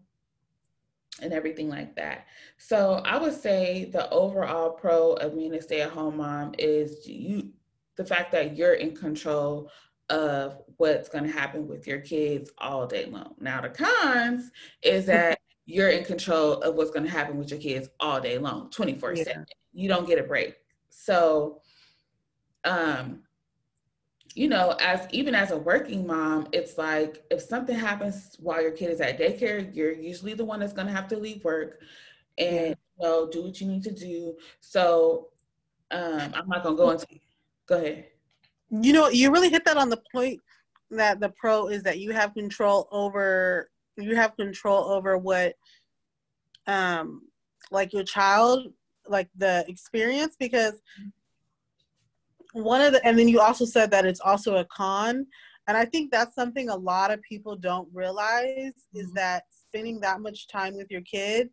and everything like that. So I would say the overall pro of being a stay-at-home mom is you the fact that you're in control of what's going to happen with your kids all day long. Now the cons is that you're in control of what's going to happen with your kids all day long, 24/7. Yeah. You don't get a break. So um you know, as even as a working mom, it's like if something happens while your kid is at daycare, you're usually the one that's going to have to leave work and you know do what you need to do. So um, I'm not going to go into. Go ahead. You know, you really hit that on the point that the pro is that you have control over you have control over what um like your child like the experience because one of the and then you also said that it's also a con and i think that's something a lot of people don't realize mm-hmm. is that spending that much time with your kid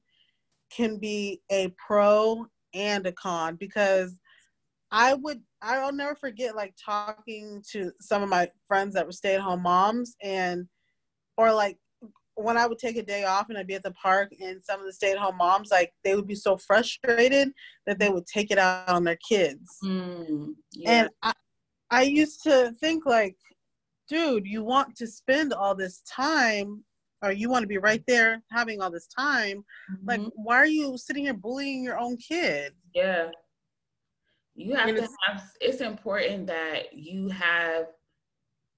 can be a pro and a con because i would i'll never forget like talking to some of my friends that were stay-at-home moms and or like when I would take a day off and I'd be at the park and some of the stay at home moms, like they would be so frustrated that they would take it out on their kids. Mm, yeah. And I, I used to think like, dude, you want to spend all this time or you want to be right there having all this time. Mm-hmm. Like, why are you sitting here bullying your own kid? Yeah. You have and to have, it's important that you have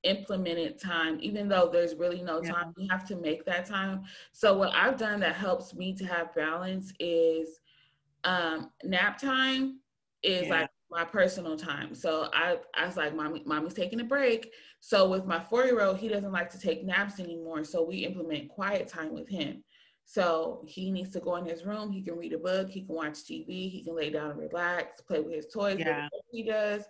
implemented time, even though there's really no time, yeah. you have to make that time. So what I've done that helps me to have balance is um, nap time is yeah. like my personal time. So I, I was like, mommy, mommy's taking a break. So with my four-year-old, he doesn't like to take naps anymore. So we implement quiet time with him. So he needs to go in his room. He can read a book. He can watch TV. He can lay down and relax, play with his toys. Yeah. He does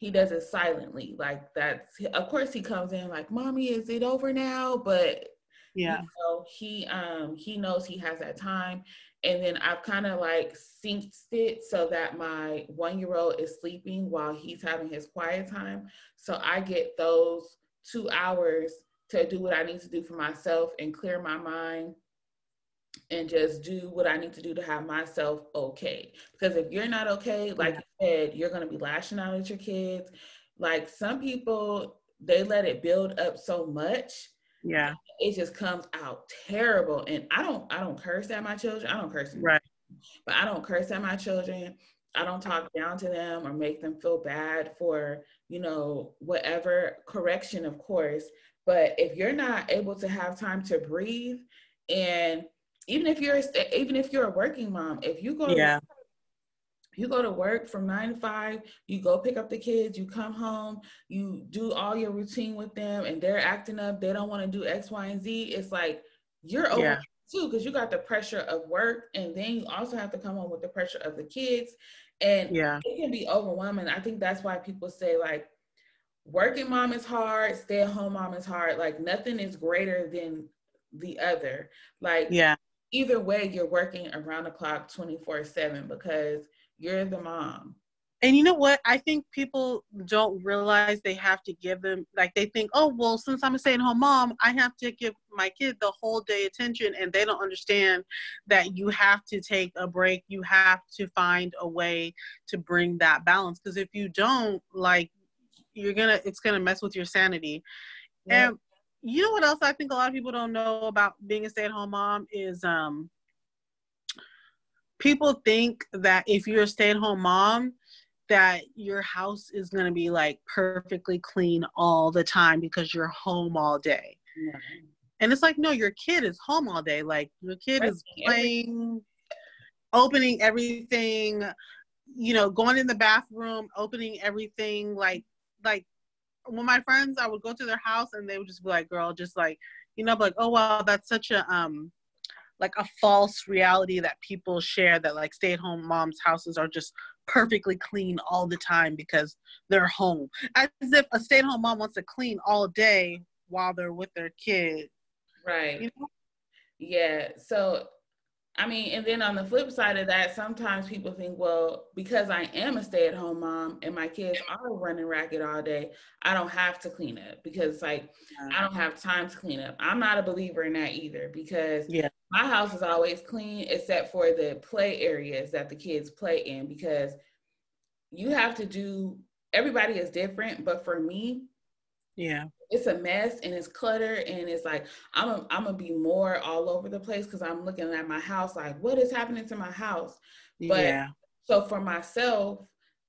he does it silently. Like that's of course he comes in like, "Mommy, is it over now?" But yeah, you know, he um he knows he has that time, and then I've kind of like synced it so that my one year old is sleeping while he's having his quiet time. So I get those two hours to do what I need to do for myself and clear my mind and just do what I need to do to have myself okay. Because if you're not okay, like you said, you're going to be lashing out at your kids. Like some people, they let it build up so much. Yeah. It just comes out terrible. And I don't I don't curse at my children. I don't curse. Right. But I don't curse at my children. I don't talk down to them or make them feel bad for, you know, whatever correction, of course. But if you're not able to have time to breathe and even if you're even if you're a working mom, if you go yeah. To, you go to work from nine to five, you go pick up the kids, you come home, you do all your routine with them, and they're acting up, they don't want to do X, Y, and Z. It's like you're over yeah. too, because you got the pressure of work, and then you also have to come home with the pressure of the kids. And yeah, it can be overwhelming. I think that's why people say like working mom is hard, stay at home mom is hard. Like nothing is greater than the other. Like yeah, either way, you're working around the clock 24 7 because you're the mom. And you know what? I think people don't realize they have to give them, like, they think, oh, well, since I'm a stay at home mom, I have to give my kid the whole day attention. And they don't understand that you have to take a break. You have to find a way to bring that balance. Because if you don't, like, you're gonna, it's gonna mess with your sanity. Yeah. And you know what else I think a lot of people don't know about being a stay-at-home mom is um people think that if you're a stay-at-home mom that your house is going to be like perfectly clean all the time because you're home all day. And it's like no, your kid is home all day. Like your kid is playing opening everything, you know, going in the bathroom, opening everything like like when my friends, I would go to their house and they would just be like, girl, just like, you know, like, oh, wow, that's such a, um, like a false reality that people share that like stay at home moms' houses are just perfectly clean all the time because they're home. As if a stay at home mom wants to clean all day while they're with their kid. Right. You know? Yeah. So I mean, and then on the flip side of that, sometimes people think, well, because I am a stay at home mom and my kids are running racket all day, I don't have to clean up because, like, I don't have time to clean up. I'm not a believer in that either because yeah. my house is always clean except for the play areas that the kids play in because you have to do, everybody is different, but for me, yeah it's a mess and it's clutter and it's like I'm a, I'm gonna be more all over the place because I'm looking at my house like what is happening to my house. But yeah. so for myself,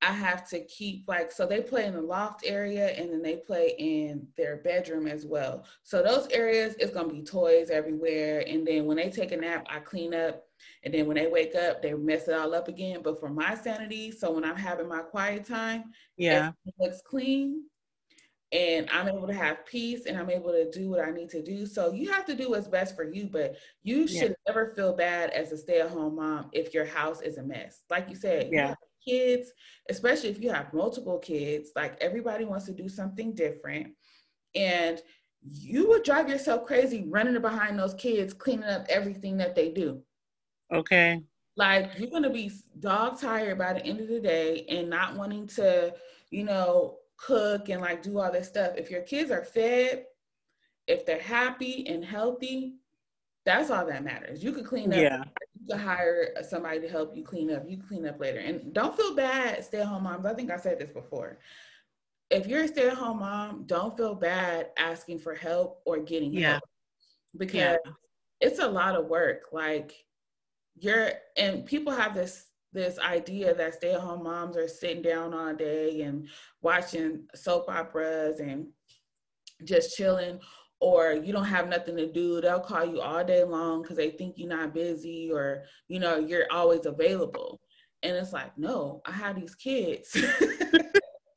I have to keep like so they play in the loft area and then they play in their bedroom as well. So those areas it's gonna be toys everywhere. And then when they take a nap, I clean up. And then when they wake up, they mess it all up again. But for my sanity, so when I'm having my quiet time, yeah, it looks clean and I'm able to have peace and I'm able to do what I need to do. So you have to do what's best for you, but you should yeah. never feel bad as a stay-at-home mom if your house is a mess. Like you said, yeah. You kids, especially if you have multiple kids, like everybody wants to do something different. And you would drive yourself crazy running behind those kids, cleaning up everything that they do. Okay. Like you're gonna be dog tired by the end of the day and not wanting to, you know, cook and like do all this stuff. If your kids are fed, if they're happy and healthy, that's all that matters. You could clean up. Yeah. You could hire somebody to help you clean up. You clean up later. And don't feel bad, stay at home moms. I think I said this before. If you're a stay at home mom, don't feel bad asking for help or getting yeah. help because yeah. it's a lot of work. Like you're, and people have this this idea that stay at home moms are sitting down all day and watching soap operas and just chilling or you don't have nothing to do they'll call you all day long because they think you're not busy or you know you're always available. And it's like no i have these kids.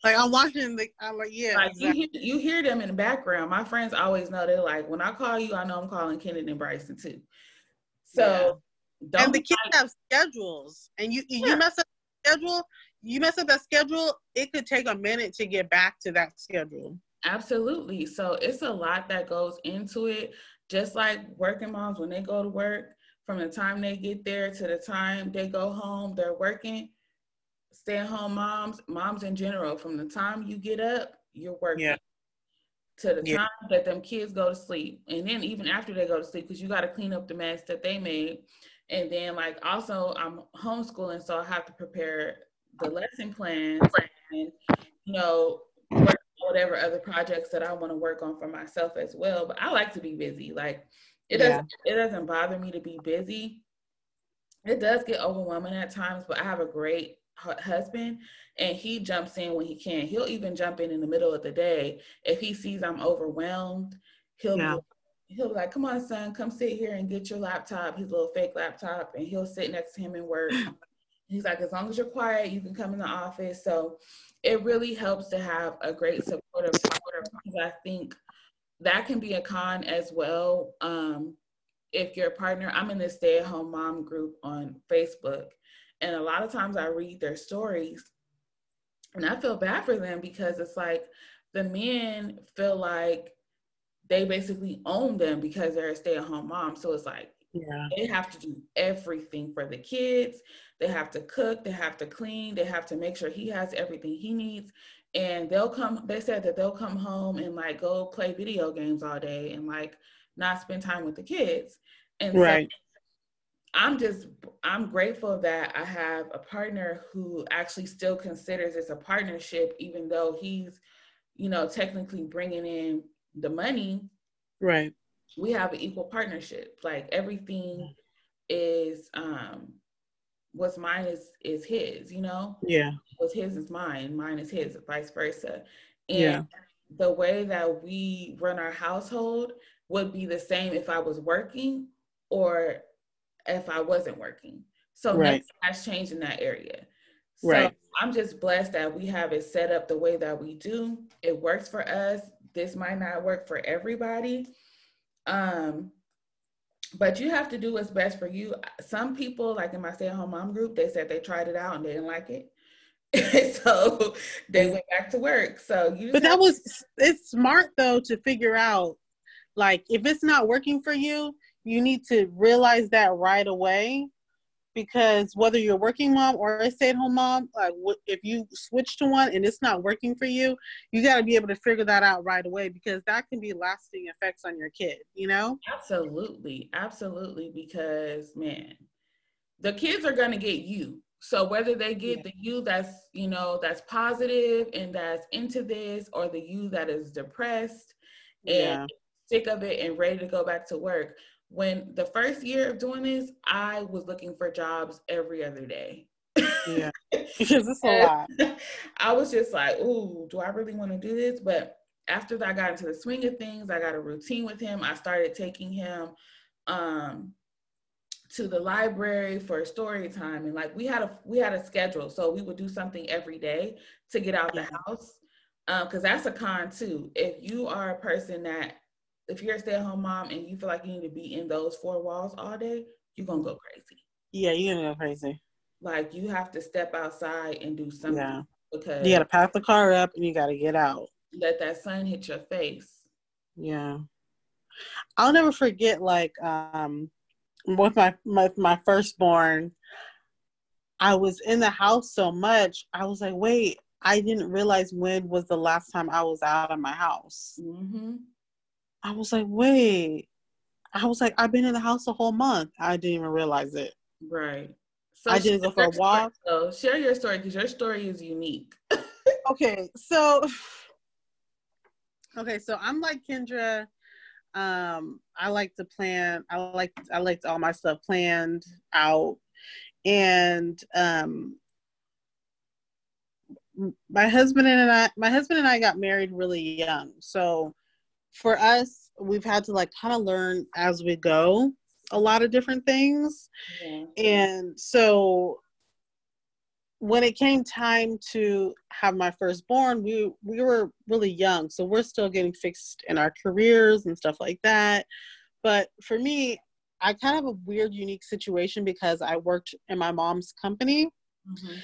Like i'm watching the i'm like yeah like exactly. you, hear, you hear them in the background. My friends always know they're like when i call you i know i'm calling kenneth and bryson too. So don't and the kids like, have schedules, and you you yeah. mess up schedule, you mess up that schedule, it could take a minute to get back to that schedule. Absolutely. So it's a lot that goes into it. Just like working moms, when they go to work, from the time they get there to the time they go home, they're working. Stay at home moms, moms in general, from the time you get up, you're working. Yeah. To the yeah. time that them kids go to sleep. And then even after they go to sleep, because you got to clean up the mess that they made and then like also I'm homeschooling, so I have to prepare the lesson plans and you know whatever other projects that I want to work on for myself as well. But I like to be busy. Like it yeah. doesn't it doesn't bother me to be busy. It does get overwhelming at times, but I have a great husband and he jumps in when he can. He'll even jump in in the middle of the day if he sees I'm overwhelmed. He'll yeah. be he'll be like, "Come on, son, come sit here and get your laptop, his little fake laptop," and he'll sit next to him and work. He's like, "As long as you're quiet, you can come in the office." So it really helps to have a great supportive partner because I think that can be a con as well. Um, if your partner, I'm in the stay-at-home mom group on Facebook, and a lot of times I read their stories, and I feel bad for them because it's like the men feel like they basically own them because they're a stay-at-home mom. So it's like yeah. they have to do everything for the kids. They have to cook, they have to clean, they have to make sure he has everything he needs. And they'll come, they said that they'll come home and like go play video games all day and like not spend time with the kids. And right. So I'm just I'm grateful that I have a partner who actually still considers this a partnership, even though he's, you know, technically bringing in the money, right? We have an equal partnership. Like everything is um what's mine is is his, you know? Yeah. What's his is mine, mine is his, vice versa. And yeah. the way that we run our household would be the same if I was working or if I wasn't working. So right. nothing has changed in that area. So right. I'm just blessed that we have it set up the way that we do. It works for us this might not work for everybody. Um, but you have to do what's best for you. Some people, like in my stay at home mom group, they said they tried it out and they didn't like it. so they went back to work. So you But that was it's smart though to figure out like if it's not working for you, you need to realize that right away because whether you're a working mom or a stay-at-home mom like if you switch to one and it's not working for you you got to be able to figure that out right away because that can be lasting effects on your kid you know absolutely absolutely because man the kids are going to get you so whether they get yeah. the you that's you know that's positive and that's into this or the you that is depressed and yeah. sick of it and ready to go back to work when the first year of doing this, I was looking for jobs every other day. yeah, because it's a lot. I was just like, "Ooh, do I really want to do this?" But after I got into the swing of things, I got a routine with him. I started taking him um, to the library for story time, and like we had a we had a schedule, so we would do something every day to get out the house. because um, that's a con too. If you are a person that, if you're a stay-at-home mom and you feel like you need to be in those four walls all day, you're gonna go crazy. Yeah, you're gonna go crazy. Like you have to step outside and do something. Yeah. Because you gotta pack the car up and you gotta get out. Let that sun hit your face. Yeah. I'll never forget like um with my my, my firstborn, I was in the house so much. I was like, wait, I didn't realize when was the last time I was out of my house. Mm-hmm. I was like, wait. I was like, I've been in the house a whole month. I didn't even realize it. Right. So I didn't go for a walk. So share your story because your story is unique. okay, so okay, so I'm like Kendra. Um, I like to plan. I like I like all my stuff planned out, and um, my husband and I, my husband and I got married really young. So for us, we've had to like kind of learn as we go a lot of different things. Yeah. And so when it came time to have my firstborn, we we were really young, so we're still getting fixed in our careers and stuff like that. But for me, I kind of have a weird, unique situation because I worked in my mom's company. Mm-hmm.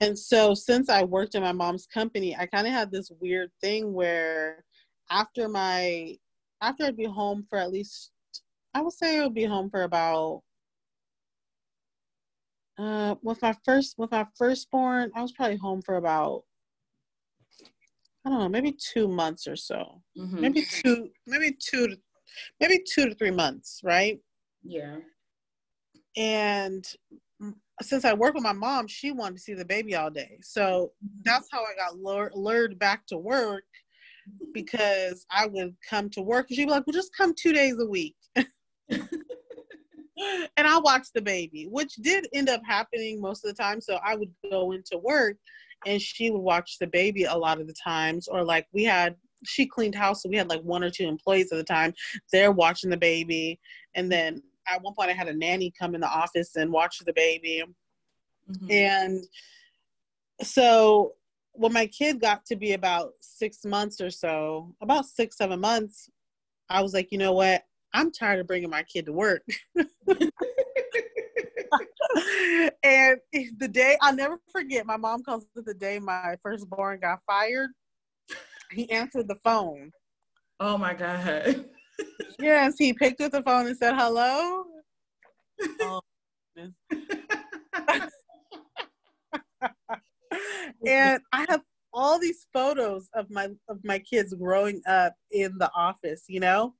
And so since I worked in my mom's company, I kind of had this weird thing where after my after I'd be home for at least I would say I would be home for about uh with my first with my firstborn, I was probably home for about I don't know, maybe two months or so. Mm-hmm. Maybe two maybe two to maybe two to three months, right? Yeah. And since I work with my mom, she wanted to see the baby all day. So that's how I got lured, lured back to work because I would come to work and she'd be like, well, just come two days a week. and I watched the baby, which did end up happening most of the time. So I would go into work and she would watch the baby a lot of the times. Or like we had, she cleaned house, so we had like one or two employees at the time. They're watching the baby. And then at one point I had a nanny come in the office and watch the baby. Mm-hmm. And so when my kid got to be about six months or so, about six, seven months, I was like, you know what? I'm tired of bringing my kid to work. and the day I'll never forget, my mom calls it the day my firstborn got fired. He answered the phone. Oh my God yes, he picked up the phone and said hello. Oh, and I have all these photos of my of my kids growing up in the office, you know.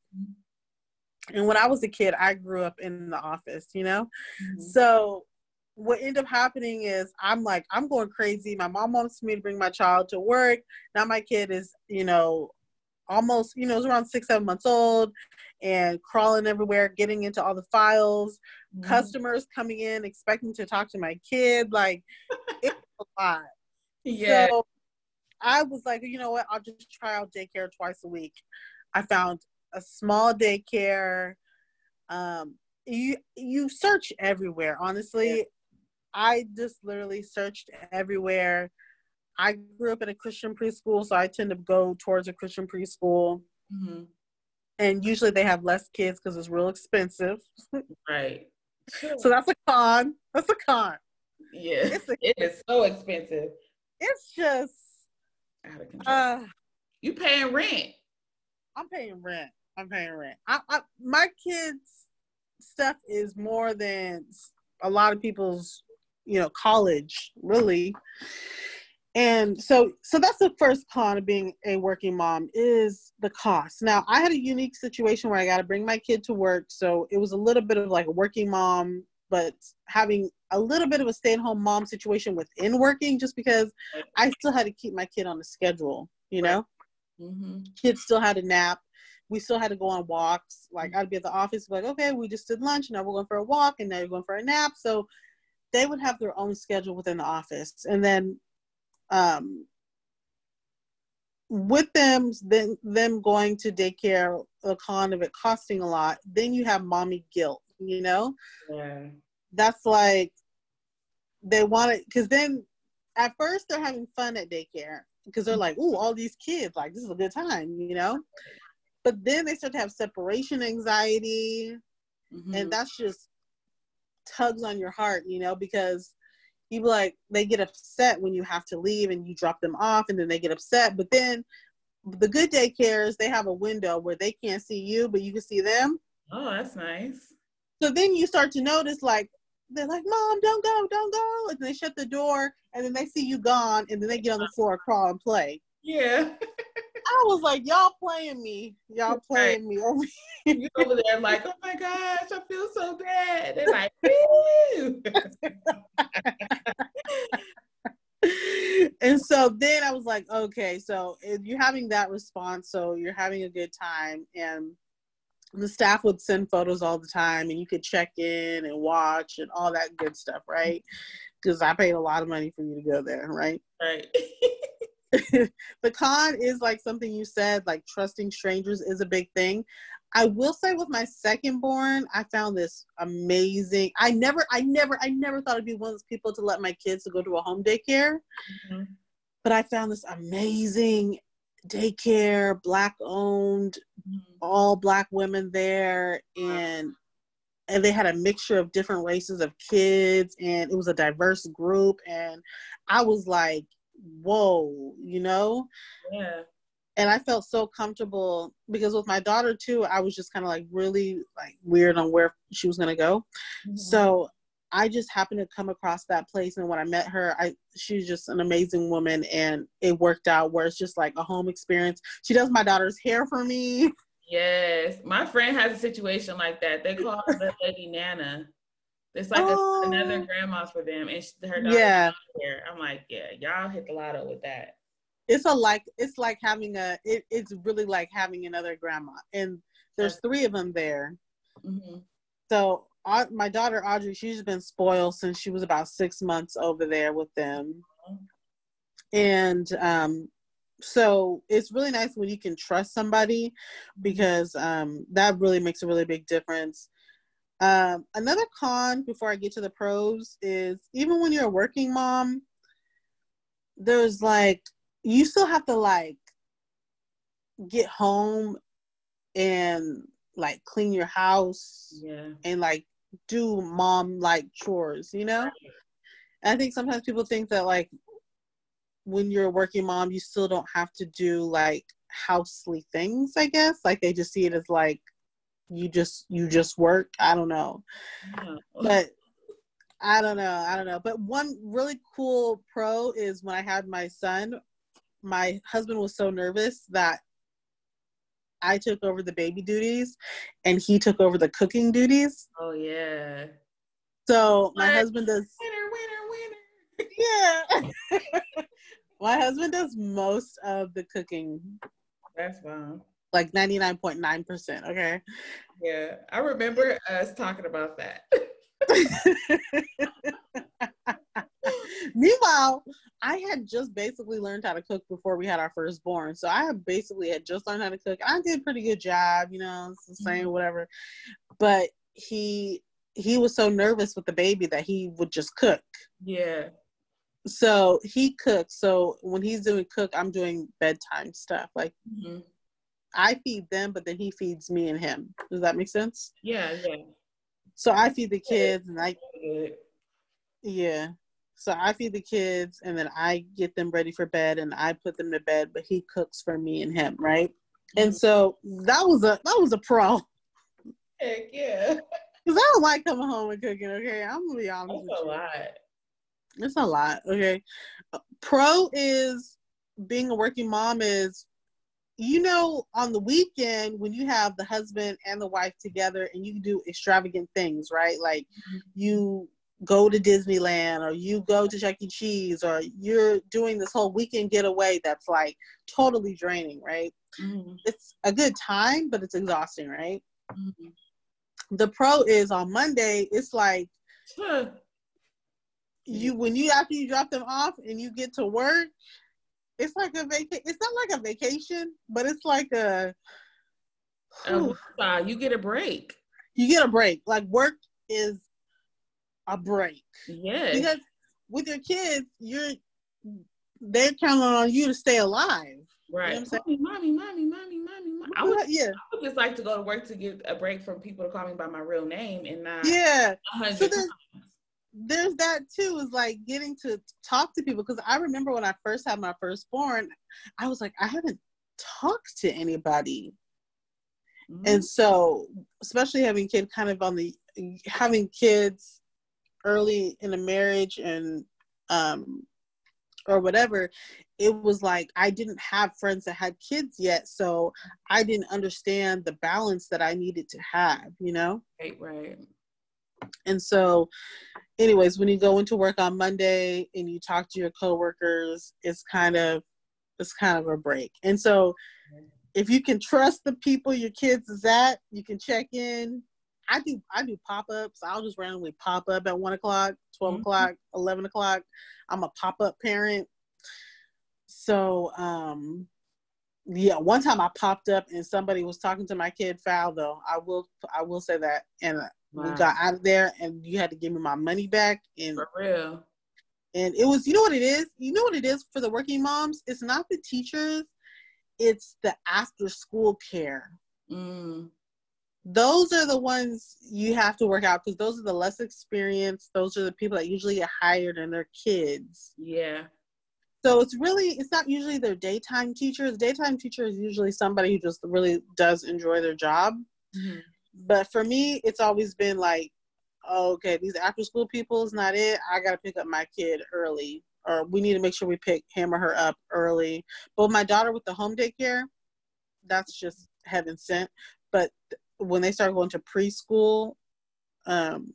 And when I was a kid, I grew up in the office, you know. Mm-hmm. So what ended up happening is I'm like, I'm going crazy. My mom wants me to bring my child to work. Now my kid is, you know, almost, you know, was around six, seven months old and crawling everywhere, getting into all the files, mm-hmm. customers coming in expecting to talk to my kid. Like it's a lot. Yeah. So I was like, you know what? I'll just try out daycare twice a week. I found a small daycare. Um, you you search everywhere. Honestly, yeah. I just literally searched everywhere. I grew up in a Christian preschool, so I tend to go towards a Christian preschool. Mm-hmm. And usually they have less kids because it's real expensive. Right. so that's a con. That's a con. Yeah. It's a, it is so expensive. It's just out of control. Uh, you paying rent. I'm paying rent. I'm paying rent. I, I, my kids' stuff is more than a lot of people's, you know, college, really and so so that's the first con of being a working mom is the cost now i had a unique situation where i got to bring my kid to work so it was a little bit of like a working mom but having a little bit of a stay-at-home mom situation within working just because i still had to keep my kid on the schedule you know? Mm-hmm. kids still had a nap. We still had to go on walks. Like i'd be at the office like okay we just did lunch now we're going for a walk and now you're going for a nap. So they would have their own schedule within the office. And then um, with them then them going to daycare the con of it costing a lot then you have mommy guilt you know? Yeah. that's like they want it because then at first they're having fun at daycare because they're like, "Ooh, all these kids, like this is a good time," you know. But then they start to have separation anxiety, mm-hmm. and that's just tugs on your heart, you know, because you like they get upset when you have to leave and you drop them off, and then they get upset. But then the good daycares they have a window where they can't see you, but you can see them. Oh, that's nice. So then you start to notice like they're like, Mom, don't go, don't go. And they shut the door and then they see you gone and then they get on the floor, crawl and play. Yeah. I was like, Y'all playing me. Y'all playing me over here. You over there like, oh my gosh, I feel so bad. They're like, and so then I was like, okay, so you're having that response, so you're having a good time, and the staff would send photos all the time and you could check in and watch and all that good stuff, right? Because I paid a lot of money for you to go there, right? Right. the con is like something you said, like trusting strangers is a big thing. I will say with my second born, I found this amazing. I never, I never, I never thought I'd be one of those people to let my kids to go to a home daycare. Mm-hmm. But I found this amazing daycare, black owned, mm-hmm. all black women there, and and they had a mixture of different races of kids, and it was a diverse group, and I was like, whoa, you know? Yeah. And I felt so comfortable because with my daughter too, I was just kind of like really like weird on where she was gonna go. Mm-hmm. So I just happened to come across that place, and when I met her, I she's just an amazing woman, and it worked out where it's just like a home experience. She does my daughter's hair for me. Yes, my friend has a situation like that. They call her the lady Nana. It's like oh. a, another grandma for them, and she, her daughter yeah. Hair. I'm like, yeah, y'all hit the lotto with that. It's a like it's like having a it, it's really like having another grandma, and there's three of them there. Mm-hmm. So my daughter Audrey, she's been spoiled since she was about six months over there with them. And um, so it's really nice when you can trust somebody because um, that really makes a really big difference. Um, another con before I get to the pros is even when you're a working mom, there's like, you still have to like get home and like clean your house yeah. and like do mom like chores, you know? I think sometimes people think that like when you're a working mom, you still don't have to do like housely things, I guess. Like they just see it as like you just you just work. I don't know. Yeah. But I don't know. I don't know. But one really cool pro is when I had my son, my husband was so nervous that I took over the baby duties and he took over the cooking duties. Oh yeah. So my husband does winner, winner, winner. Yeah. my husband does most of the cooking. That's fine. Like 99.9%, okay? Yeah. I remember us talking about that. Meanwhile, I had just basically learned how to cook before we had our firstborn. So I basically had just learned how to cook. I did a pretty good job, you know, it's the same, mm-hmm. whatever. But he he was so nervous with the baby that he would just cook. Yeah. So he cooks. So when he's doing cook, I'm doing bedtime stuff. Like mm-hmm. I feed them, but then he feeds me and him. Does that make sense? Yeah, yeah. So I feed the kids and I yeah. So I feed the kids and then I get them ready for bed and I put them to bed, but he cooks for me and him, right? And mm-hmm. so that was a that was a pro. Heck yeah. Cause I don't like coming home and cooking. Okay, I'm gonna be honest. That's a you. lot. It's a lot. Okay. Pro is being a working mom is, you know, on the weekend when you have the husband and the wife together and you do extravagant things, right? Like mm-hmm. you go to Disneyland or you go to Chuck E. Cheese or you're doing this whole weekend getaway that's like totally draining, right? Mm-hmm. It's a good time, but it's exhausting, right? Mm-hmm. The pro is on Monday, it's like you when you after you drop them off and you get to work, it's like a vacation. It's not like a vacation, but it's like a. Um, you get a break. You get a break. Like work is a break. Yeah. Because with your kids, you're they're counting on you to stay alive. Right. You know mommy, mommy, mommy, mommy, mommy, mommy. I would, yeah. I would just like to go to work to get a break from people to call me by my real name and not yeah. So there's, there's that too, is like getting to talk to people. Because I remember when I first had my firstborn, I was like, I haven't talked to anybody. Mm-hmm. And so, especially having kid kind of on the having kids early in a marriage and um or whatever, it was like I didn't have friends that had kids yet, so I didn't understand the balance that I needed to have, you know? Right, right. And so, anyways, when you go into work on Monday and you talk to your coworkers, it's kind of it's kind of a break. And so, if you can trust the people your kids is at, you can check in. I do I do pop ups. I'll just randomly pop up at one o'clock, 12 mm-hmm. o'clock, eleven o'clock. I'm a pop up parent. So um yeah, one time I popped up and somebody was talking to my kid foul though. I will I will say that. And wow. we got out of there and you had to give me my money back and for real. And it was you know what it is? You know what it is for the working moms? It's not the teachers, it's the after school care. Mm. Those are the ones you have to work out because those are the less experienced. Those are the people that usually get hired and their kids. Yeah. So it's really it's not usually their daytime teachers. Daytime teacher is usually somebody who just really does enjoy their job. Mm-hmm. But for me, it's always been like, oh, okay, these after school people is not it. I got to pick up my kid early, or we need to make sure we pick him or her up early. But my daughter with the home daycare, that's just heaven sent. But when they start going to preschool, um,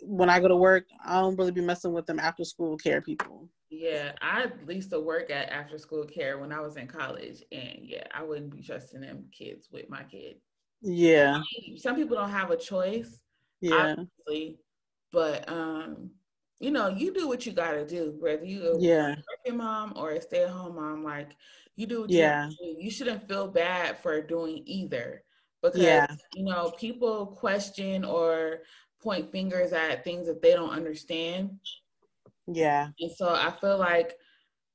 when I go to work, I don't really be messing with them after school care people. Yeah, I used to work at after school care when I was in college, and yeah, I wouldn't be trusting them kids with my kid. Yeah, some people don't have a choice. Yeah, obviously, but um, you know, you do what you gotta do, whether you yeah working mom or a stay at home mom. Like you do, yeah, you, you shouldn't feel bad for doing either because yeah. you know people question or point fingers at things that they don't understand. Yeah. And so i feel like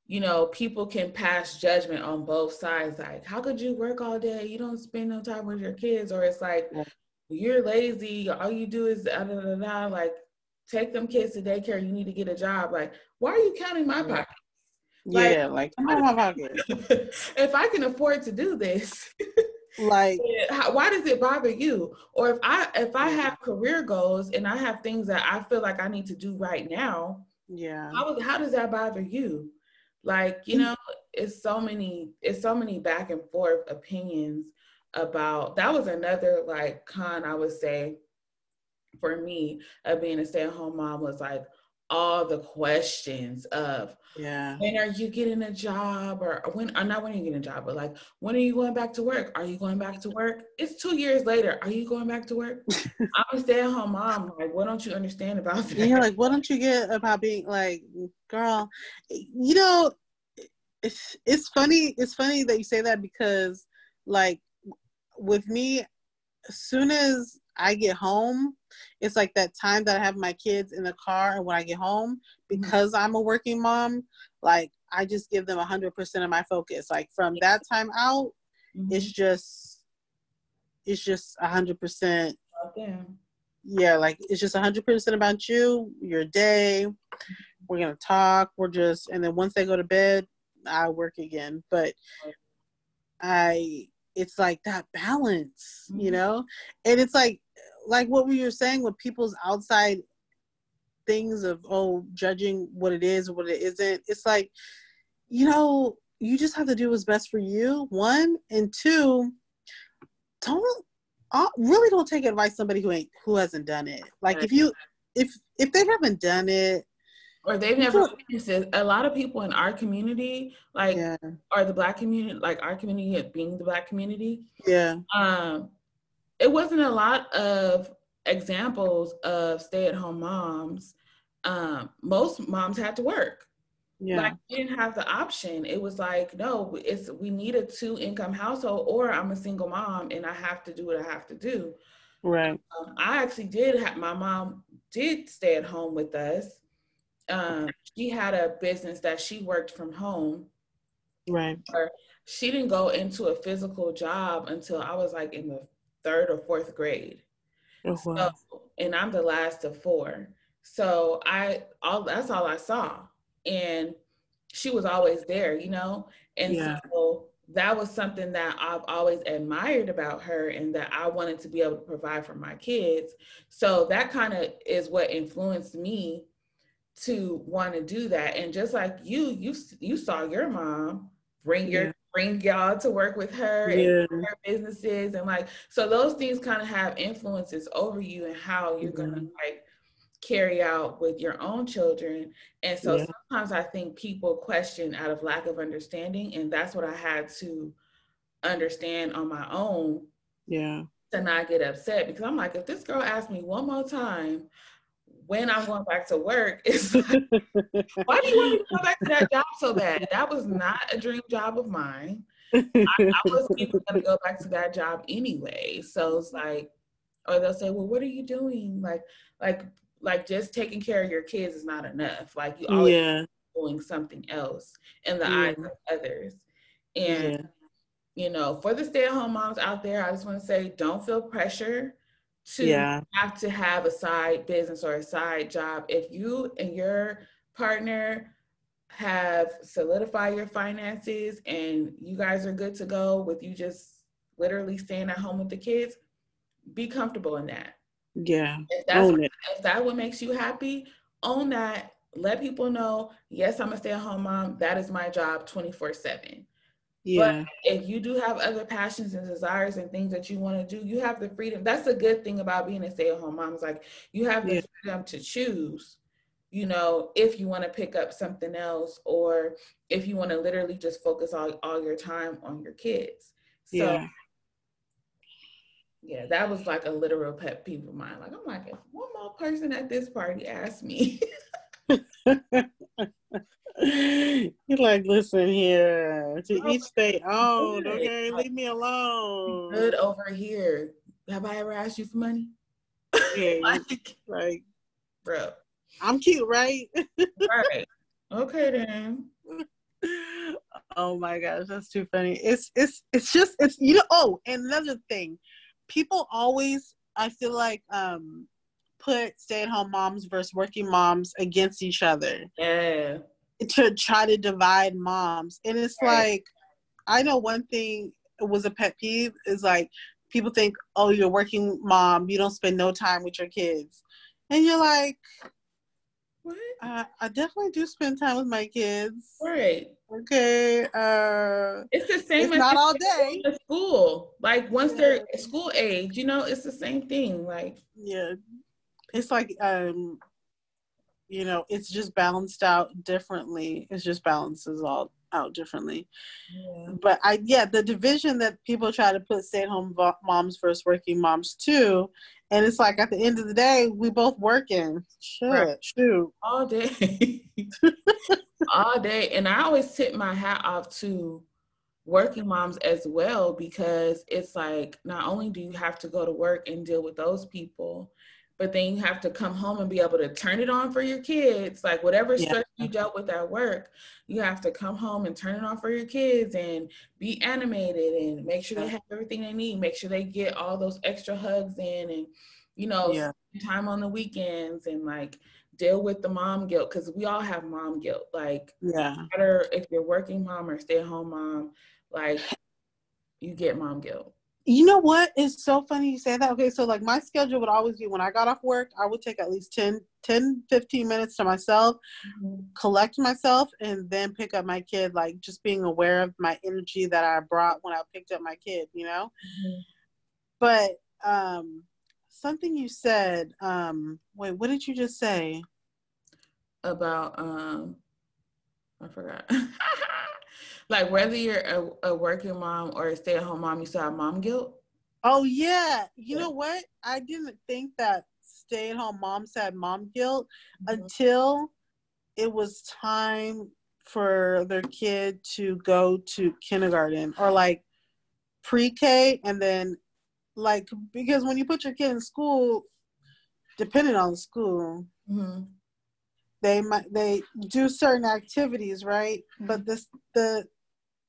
you know people can pass judgment on both sides. Like how could you work all day? You don't spend no time with your kids. Or it's like yeah. you're lazy. All you do is da, da, da, da, like take them kids to daycare. You need to get a job. Like why are you counting my pocket like, yeah like my pocket if i can afford to do this like how, why does it bother you? Or if i if i have career goals and i have things that i feel like i need to do right now yeah. how, how does that bother you? Like you mm. know it's so many it's so many back and forth opinions about that was another like con i would say for me of being a stay-at-home mom was like all the questions of yeah. When are you getting a job? or when or not when are you getting a job but like when are you going back to work? Are you going back to work? It's two years later. Are you going back to work? I'm a stay-at-home mom. Like what don't you understand about that? yeah like what don't you get about being like girl? You know it's it's funny it's funny that you say that because like with me as soon as I get home, it's like that time that I have my kids in the car and when I get home, mm-hmm. because I'm a working mom, like I just give them 100% of my focus. Like from that time out, mm-hmm. it's just, it's just 100%. Okay. Yeah, like it's just 100% about you, your day. We're going to talk. We're just, and then once they go to bed, I work again. But I, it's like that balance, mm-hmm. you know? And it's like, like what we were saying with people's outside things of oh judging what it is or what it isn't it's like you know you just have to do what's best for you one and two don't uh, really don't take advice somebody who ain't who hasn't done it like if you if if they haven't done it or they've never experienced it. A lot of people in our community, like, yeah. or the black community, like our community being the black community, yeah, um, it wasn't a lot of examples of stay-at-home moms. Um, most moms had to work. Yeah. Like we didn't have the option. It was like, no, it's we need a two-income household, or I'm a single mom and I have to do what I have to do. Right. Um, I actually did have my mom did stay at home with us. um, she had a business that she worked from home. Right. Or she didn't go into a physical job until I was like in the third or fourth grade. Oh, wow. so, and I'm the last of four. So I all that's all I saw. And she was always there, you know? And yeah. so that was something that I've always admired about her and that I wanted to be able to provide for my kids. So that kind of is what influenced me to want to do that. And just like you, you you saw your mom bring your yeah. Bring y'all to work with her yeah. and her businesses and like so those things kind of have influences over you and how you're mm-hmm. gonna like carry out with your own children. And so yeah. sometimes I think people question out of lack of understanding. And that's what I had to understand on my own. Yeah. To not get upset because I'm like, if this girl asked me one more time when I'm going back to work, it's like, why do you want me to go back to that job so bad? That was not a dream job of mine. I, I wasn't even gonna go back to that job anyway. So it's like, or they'll say, Well, what are you doing? Like, like like just taking care of your kids is not enough. Like you always yeah. doing something else in the yeah. eyes of others. And yeah. you know, for the stay-at-home moms out there, I just want to say don't feel pressure to yeah. have to have a side business or a side job. If you and your partner have solidified your finances and you guys are good to go with you just literally staying at home with the kids, be comfortable in that yeah. If that's own it. if that what makes you happy, own that. Let people know, yes, I'm a stay-at-home mom. That is my job 24-7. Yeah. But if you do have other passions and desires and things that you want to do, you have the freedom. That's a good thing about being a stay-at-home mom. Is like you have the yeah. freedom to choose, you know, if you want to pick up something else or if you want to literally just focus all, all your time on your kids. So yeah yeah, that was like a literal pet peeve of mine. Like, I'm like, if one more person at this party asked me. You're like, listen here, to each their own, okay? Leave me alone. Good over here. Have I ever asked you for money? Yeah, like, like, bro. I'm cute, right? right. Okay then. Oh my gosh, that's too funny. It's it's it's just it's you know. Oh, and another thing, people always I feel like um put stay at home moms versus working moms against each other. Yeah. To try to divide moms. And it's right. like I know one thing was a pet peeve is like people think, oh, you're a working mom, you don't spend no time with your kids. And you're like, what? I, I definitely do spend time with my kids. Right. Okay. Uh, it's the same. It's not all day. School, like once yeah. they're school age, you know, it's the same thing. Like yeah, it's like um, you know, it's just balanced out differently. It's just balances all out differently. Yeah. But I yeah, the division that people try to put stay-at-home moms versus working moms too, and it's like at the end of the day, we both working. Shit, right. shoot, all day. all day. And I always tip my hat off to working moms as well because it's like not only do you have to go to work and deal with those people, but then you have to come home and be able to turn it on for your kids. Like whatever yeah. stress you dealt with at work, you have to come home and turn it on for your kids and be animated and make sure they have everything they need, make sure they get all those extra hugs in and you know, yeah. time on the weekends and like deal with the mom guilt because we all have mom guilt. Like, yeah, no matter if you're working mom or stay at home mom, like you get mom guilt. You know what? It's so funny you say that. Okay, so like my schedule would always be when I got off work, I would take at least 10, 10 15 minutes to myself, mm-hmm. collect myself, and then pick up my kid. Like just being aware of my energy that I brought when I picked up my kid, you know? Mm-hmm. But um something you said. Um, wait, what did you just say? About um, I forgot. like whether you're a, a, working mom or a stay-at-home mom, you still have mom guilt. Oh yeah, you yeah. know what? I didn't think that stay-at-home moms had mom guilt mm-hmm. until it was time for their kid to go to kindergarten or like pre-K and then like because when you put your kid in school, depending on the school, mm-hmm. they might they do certain activities, right? But this the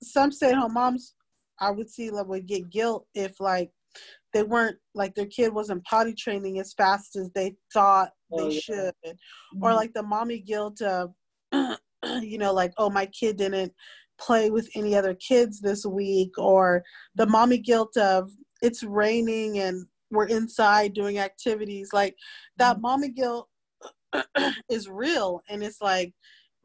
some stay at home moms I would see like would get guilt if like they weren't like their kid wasn't potty training as fast as they thought oh, they yeah. should. Mm-hmm. Or like the mommy guilt of you know, like, oh my kid didn't play with any other kids this week, or the mommy guilt of it's raining and we're inside doing activities. Like that mm-hmm. mommy guilt is real and it's like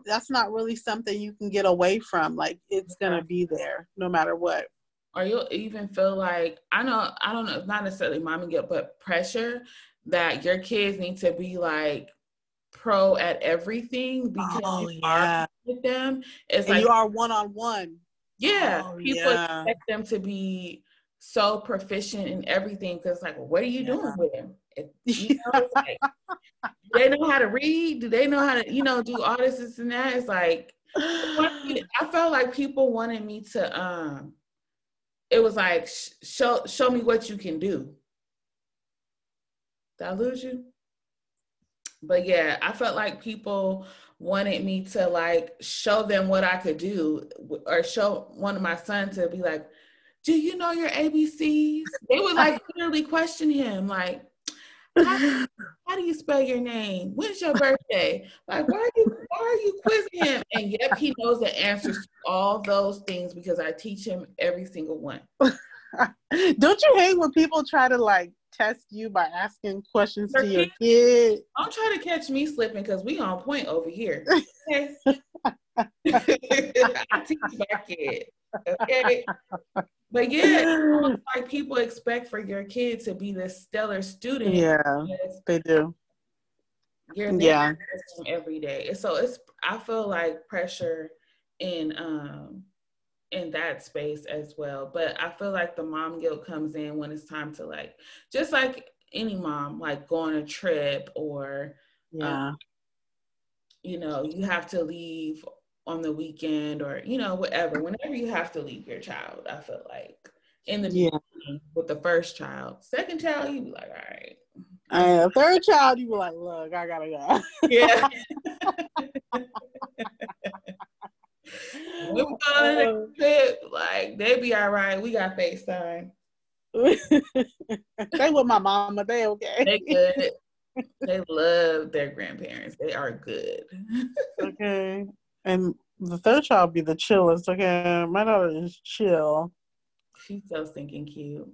that's not really something you can get away from like it's gonna be there no matter what or you'll even feel like i know i don't know not necessarily mommy guilt but pressure that your kids need to be like pro at everything because oh, you yeah. are with them it's and like you are one-on-one yeah oh, people yeah. expect them to be so proficient in everything because like what are you yeah. doing with him you know, like, they know how to read? Do they know how to, you know, do all this, this and that? It's like I felt like people wanted me to um it was like show show me what you can do. Did I lose you? But yeah, I felt like people wanted me to like show them what I could do or show one of my sons to be like, do you know your ABCs? They would like literally question him, like, how, how, do you spell your name? When's your birthday? Like, why are you why are you quizzing him? And yep, he knows the answers to all those things because I teach him every single one. Don't you hate when people try to like test you by asking questions to your kid? Don't try to catch me slipping because we on point over here. Okay? I teach my kid. Okay. But yeah, like people expect for your kid to be this stellar student. Yeah, they do. You're yeah every day. So it's I feel like pressure in um in that space as well. But I feel like the mom guilt comes in when it's time to like just like any mom, like go on a trip or yeah. Um, you know, you have to leave on the weekend or you know whatever whenever you have to leave your child i feel like in the yeah. with the first child second child you be like all right. And third child you be like look i gotta go. Yeah. We go to the uh. trip like they be all right we got facetime. They with my mama they okay. They good. They love their grandparents they are good. Okay and the third child be the chillest. Okay, my daughter is chill. She's so stinking cute.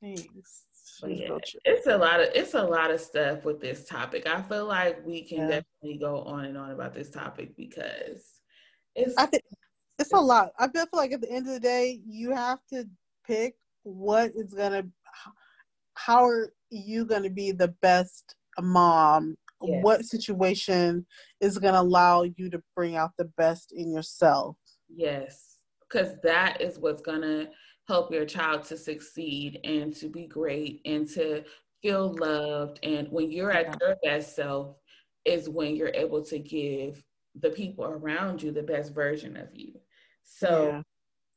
Thanks. Yeah, it's a lot of it's a lot of stuff with this topic. I feel like we can yeah. definitely go on and on about this topic because it's I think it's a lot. I feel like at the end of the day, you have to pick what is gonna how are you gonna be the best mom yes. what situation is going to allow you to bring out the best in yourself. Yes, because that is what's going to help your child to succeed and to be great and to feel loved. And when you're yeah. at your best self, is when you're able to give the people around you the best version of you. So yeah.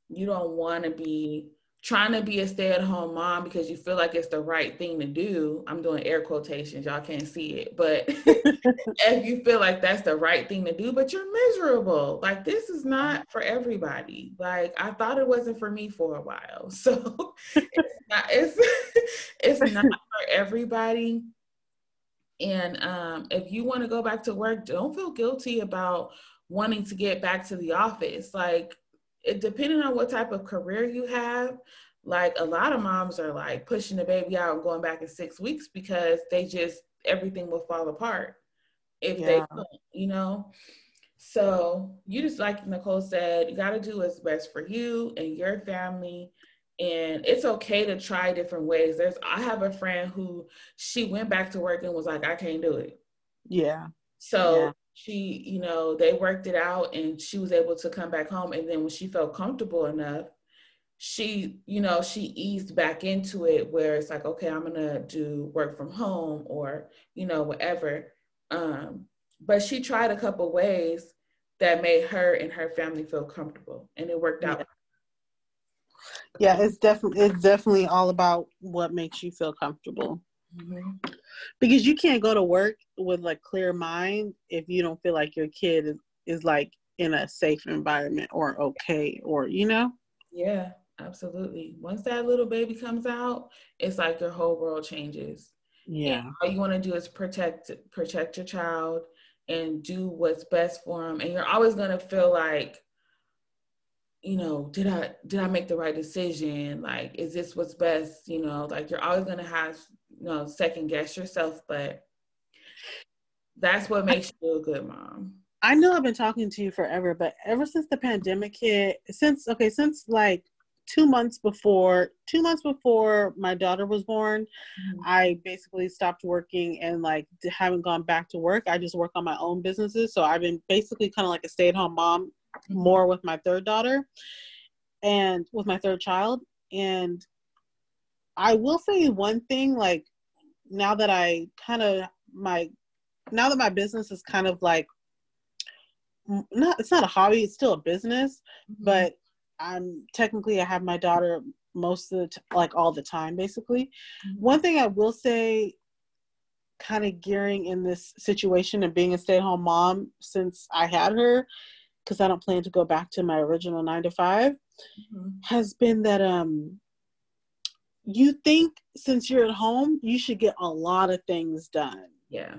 you don't want to be trying to be a stay-at-home mom because you feel like it's the right thing to do. I'm doing air quotations y'all can't see it but if you feel like that's the right thing to do but you're miserable. Like this is not for everybody. Like i thought it wasn't for me for a while so it's not it's, it's not for everybody. And um, if you want to go back to work don't feel guilty about wanting to get back to the office. Like it, depending on what type of career you have, like a lot of moms are like pushing the baby out and going back in six weeks because they just everything will fall apart if yeah. they don't, you know. So you just like Nicole said, you got to do what's best for you and your family. And it's okay to try different ways. There's I have a friend who she went back to work and was like, I can't do it. Yeah. So yeah she, you know, they worked it out and she was able to come back home. And then when she felt comfortable enough, she, you know, she eased back into it where it's like, okay, I'm gonna do work from home or, you know, whatever. Um, but she tried a couple ways that made her and her family feel comfortable and it worked out. Yeah, it's definitely it's definitely all about what makes you feel comfortable. Mm-hmm. Because you can't go to work with like clear mind if you don't feel like your kid is, is like in a safe environment or okay or you know. Yeah, absolutely. Once that little baby comes out, it's like your whole world changes. Yeah. And all you want to do is protect protect your child and do what's best for them. And you're always gonna feel like, you know, did I did I make the right decision? Like, is this what's best? You know, like you're always gonna have you know second guess yourself, but that's what makes you a good mom. I know I've been talking to you forever, but ever since the pandemic hit, since okay, since like two months before two months before my daughter was born mm-hmm. i basically stopped working and like haven't gone back to work i just work on my own businesses so i've been basically kind of like a stay-at-home mom mm-hmm. more with my third daughter and with my third child and i will say one thing like now that i kind of my now that my business is kind of like not it's not a hobby it's still a business mm-hmm. but i'm technically i have my daughter most of the t- like all the time basically mm-hmm. one thing i will say kind of gearing in this situation and being a stay-at-home mom since i had her because i don't plan to go back to my original nine to 5 mm-hmm. has been that um you think since you're at home you should get a lot of things done. Yeah.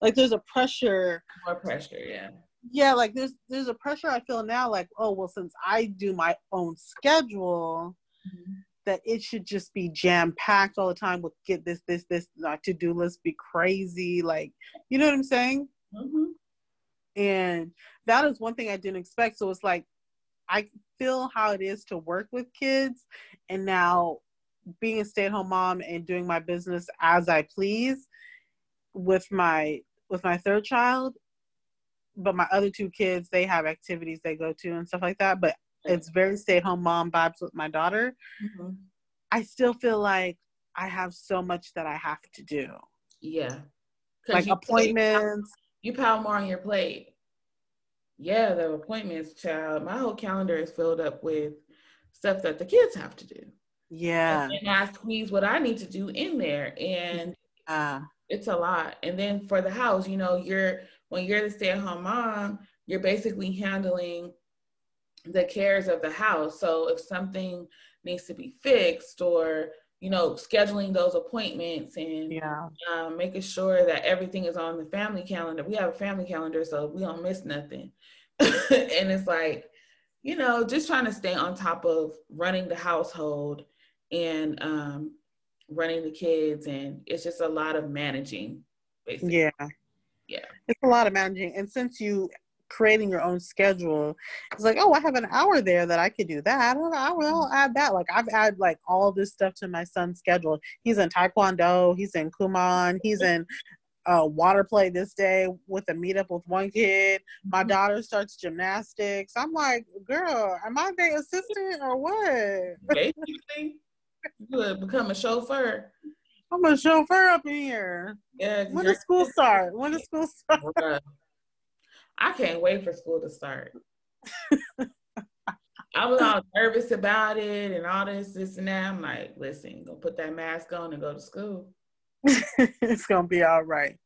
Like there's a pressure. More pressure yeah. Yeah like there's there's a pressure i feel now like oh well since i do my own schedule mm-hmm. that it should just be jam packed all the time with get this this this my to-do list be crazy like you know what i'm saying? Mm-hmm. and that is one thing i didn't expect. So it's like i feel how it is to work with kids and now being a stay-at-home mom and doing my business as i please with my with my third child but my other two kids they have activities they go to and stuff like that but it's very stay-at-home mom vibes with my daughter. Mm-hmm. i still feel like i have so much that i have to do. Yeah. Like you appointments. You pile more on your plate. Yeah the appointments child. My whole calendar is filled up with stuff that the kids have to do yeah and, i squeeze what i need to do in there and uh, it's a lot and then for the house you know you're when you're the stay-at-home mom, you're basically handling the cares of the house. So if something needs to be fixed or you know scheduling those appointments and yeah. um, making sure that everything is on the family calendar we have a family calendar so we don't miss nothing and it's like you know just trying to stay on top of running the household and um, running the kids and it's just a lot of managing basically yeah yeah it's a lot of managing and since you creating your own schedule it's like oh i have an hour there that i could do that i will mm-hmm. add that like i've added like all this stuff to my son's schedule he's in taekwondo he's in kumon he's in uh, water play this day with a meetup with one kid. My mm-hmm. daughter starts gymnastics. I'm like, girl, am I the assistant or what? Basically, you become a chauffeur. I'm a chauffeur up in here. Yeah. When does school start? When does school start? I can't wait for school to start. I was all nervous about it and all this, this and that. I'm like, listen, go put that mask on and go to school. it's gonna be all right.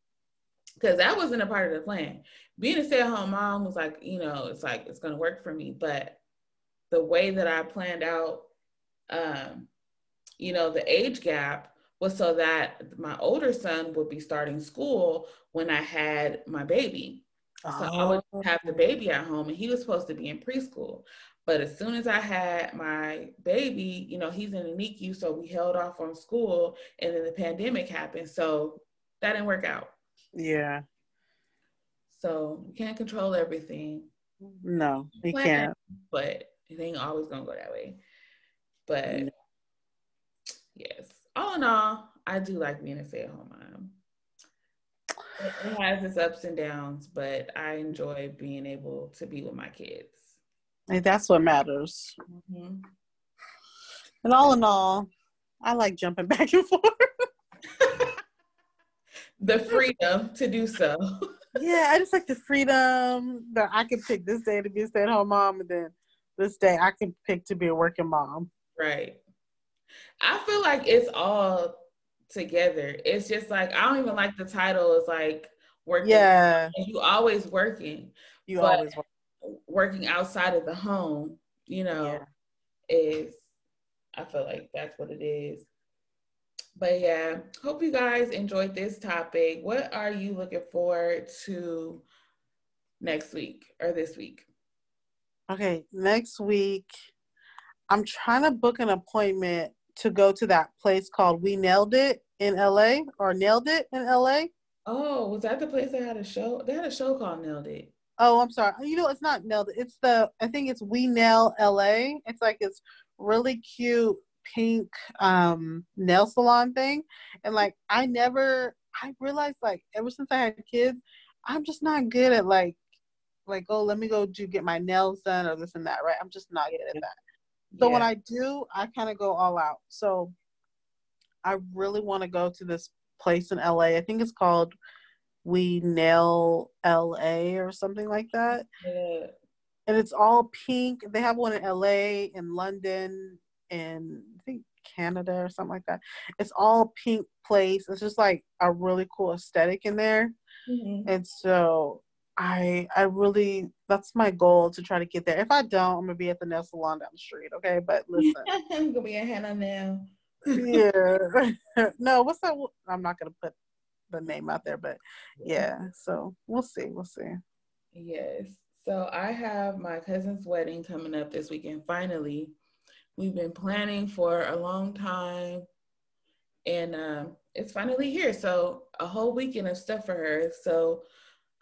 Cause that wasn't a part of the plan. Being a stay-at-home mom was like, you know, it's like it's gonna work for me. But the way that I planned out um, you know, the age gap was so that my older son would be starting school when I had my baby. So oh. I would oh. have the baby at home and he was supposed to be in preschool. But as soon as I had my baby, you know, he's in a NICU, so we held off on school and then the pandemic happened. So that didn't work out. Yeah. So you can't control everything. No, you can't. But it ain't always gonna go that way. But yes all in all, I do like being a stay-at-home mom. It has its ups and downs, but I enjoy being able to be with my kids. And that's what matters. Mm-hmm. And all in all, I like jumping back and forth. the freedom to do so. yeah, I just like the freedom that I can pick this day to be a stay-at-home mom, and then this day I can pick to be a working mom. Right. I feel like it's all together. It's just like I don't even like the title. It's like working. Yeah. You always working. You always work. working outside of the home, you know, yeah. is I feel like that's what it is. But yeah, hope you guys enjoyed this topic. What are you looking forward to next week or this week? Okay, next week, I'm trying to book an appointment to go to that place called We Nailed It in LA or Nailed It in LA. Oh, was that the place that had a show? They had a show called Nailed It. Oh, I'm sorry. You know, it's not Nailed It. It's the I think it's We Nail LA. It's like it's really cute pink um nail salon thing, and like I never I realized like ever since I had kids, I'm just not good at like like oh let me go do get my nails done or this and that right. I'm just not good at that. So yeah. when I do, I kind of go all out. So I really want to go to this place in LA. I think it's called We Nail LA or something like that. Yeah. And it's all pink. They have one in LA, in London, and I think Canada or something like that. It's all pink place. It's just like a really cool aesthetic in there. Mm-hmm. And so I I really that's my goal to try to get there. If I don't, I'm gonna be at the nail salon down the street. Okay, but listen, I'm gonna be a Hannah now. yeah, no, what's that? I'm not gonna put the name out there, but yeah. So we'll see. We'll see. Yes. So I have my cousin's wedding coming up this weekend. Finally, we've been planning for a long time, and um, it's finally here. So a whole weekend of stuff for her. So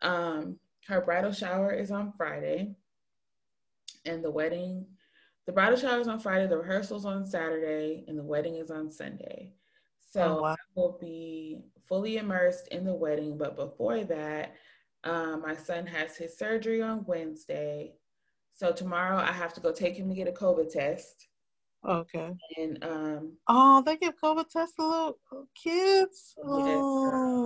um, her bridal shower is on Friday, and the wedding, the bridal shower is on Friday, the rehearsal's on Saturday, and the wedding is on Sunday. So oh, wow. I will be fully immersed in the wedding. But before that, um, my son has his surgery on Wednesday. So tomorrow I have to go take him to get a COVID test. Okay. And um oh, they give COVID tests to little kids. Yes. Oh.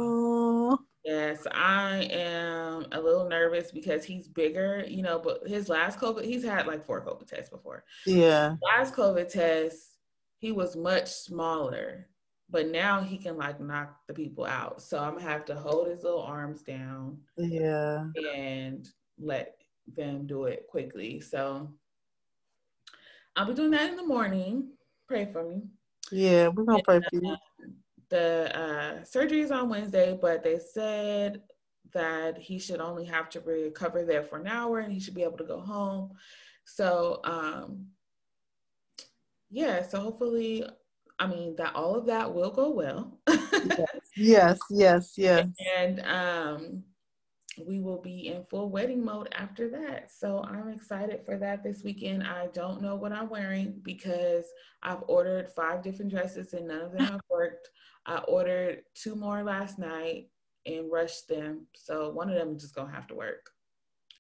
Yes, I am a little nervous because he's bigger, you know, but his last COVID, he's had like four COVID tests before. Yeah. Last COVID test, he was much smaller, but now he can like knock the people out. So I'm gonna have to hold his little arms down. Yeah. And let them do it quickly. So I'll be doing that in the morning. Pray for me. Yeah, we're gonna pray for you. Uh, the uh, surgery is on Wednesday, but they said that he should only have to recover there for an hour and he should be able to go home. So, um, yeah, so hopefully, I mean, that all of that will go well. yes, yes, yes. And um, we will be in full wedding mode after that. So I'm excited for that this weekend. I don't know what I'm wearing because I've ordered five different dresses and none of them have worked. I ordered two more last night and rushed them. So one of them is just gonna have to work.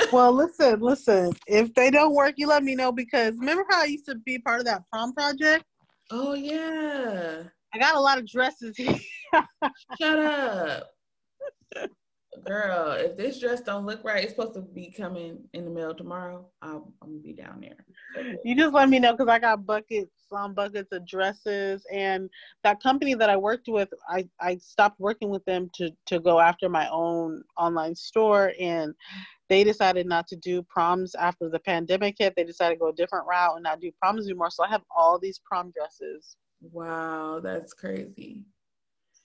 well, listen, listen. If they don't work, you let me know because remember how I used to be part of that prom project? Oh yeah. I got a lot of dresses. Here. Shut up. Girl, if this dress don't look right, it's supposed to be coming in the mail tomorrow. I'll, I'm gonna be down there. You just let me know because I got buckets, some buckets of dresses, and that company that I worked with, I I stopped working with them to to go after my own online store, and they decided not to do proms after the pandemic hit. They decided to go a different route and not do proms anymore. So I have all these prom dresses. Wow, that's crazy.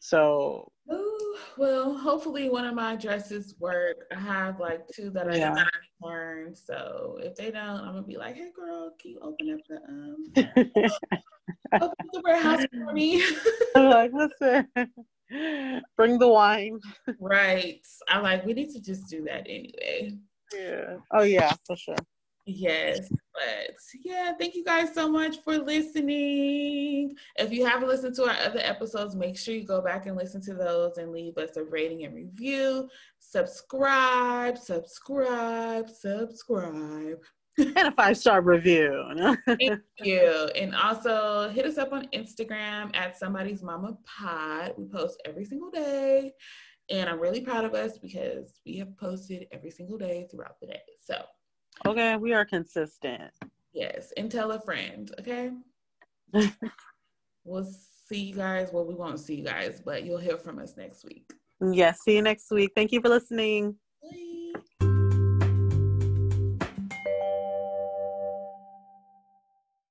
So Ooh, well, hopefully one of my dresses work. I have like two that I yeah. learned. So if they don't, I'm gonna be like, "Hey, girl, can you open up the um, open the warehouse for me?" I'm like, listen, bring the wine. right. I'm like, we need to just do that anyway. Yeah. Oh yeah, for sure. Yes, but yeah, thank you guys so much for listening. If you haven't listened to our other episodes, make sure you go back and listen to those and leave us a rating and review. Subscribe, subscribe, subscribe. And a five star review. thank you. And also hit us up on Instagram at somebody's mama pod. We post every single day. And I'm really proud of us because we have posted every single day throughout the day. So Okay, we are consistent. Yes, and tell a friend, okay? we'll see you guys. Well, we won't see you guys, but you'll hear from us next week. Yes, see you next week. Thank you for listening.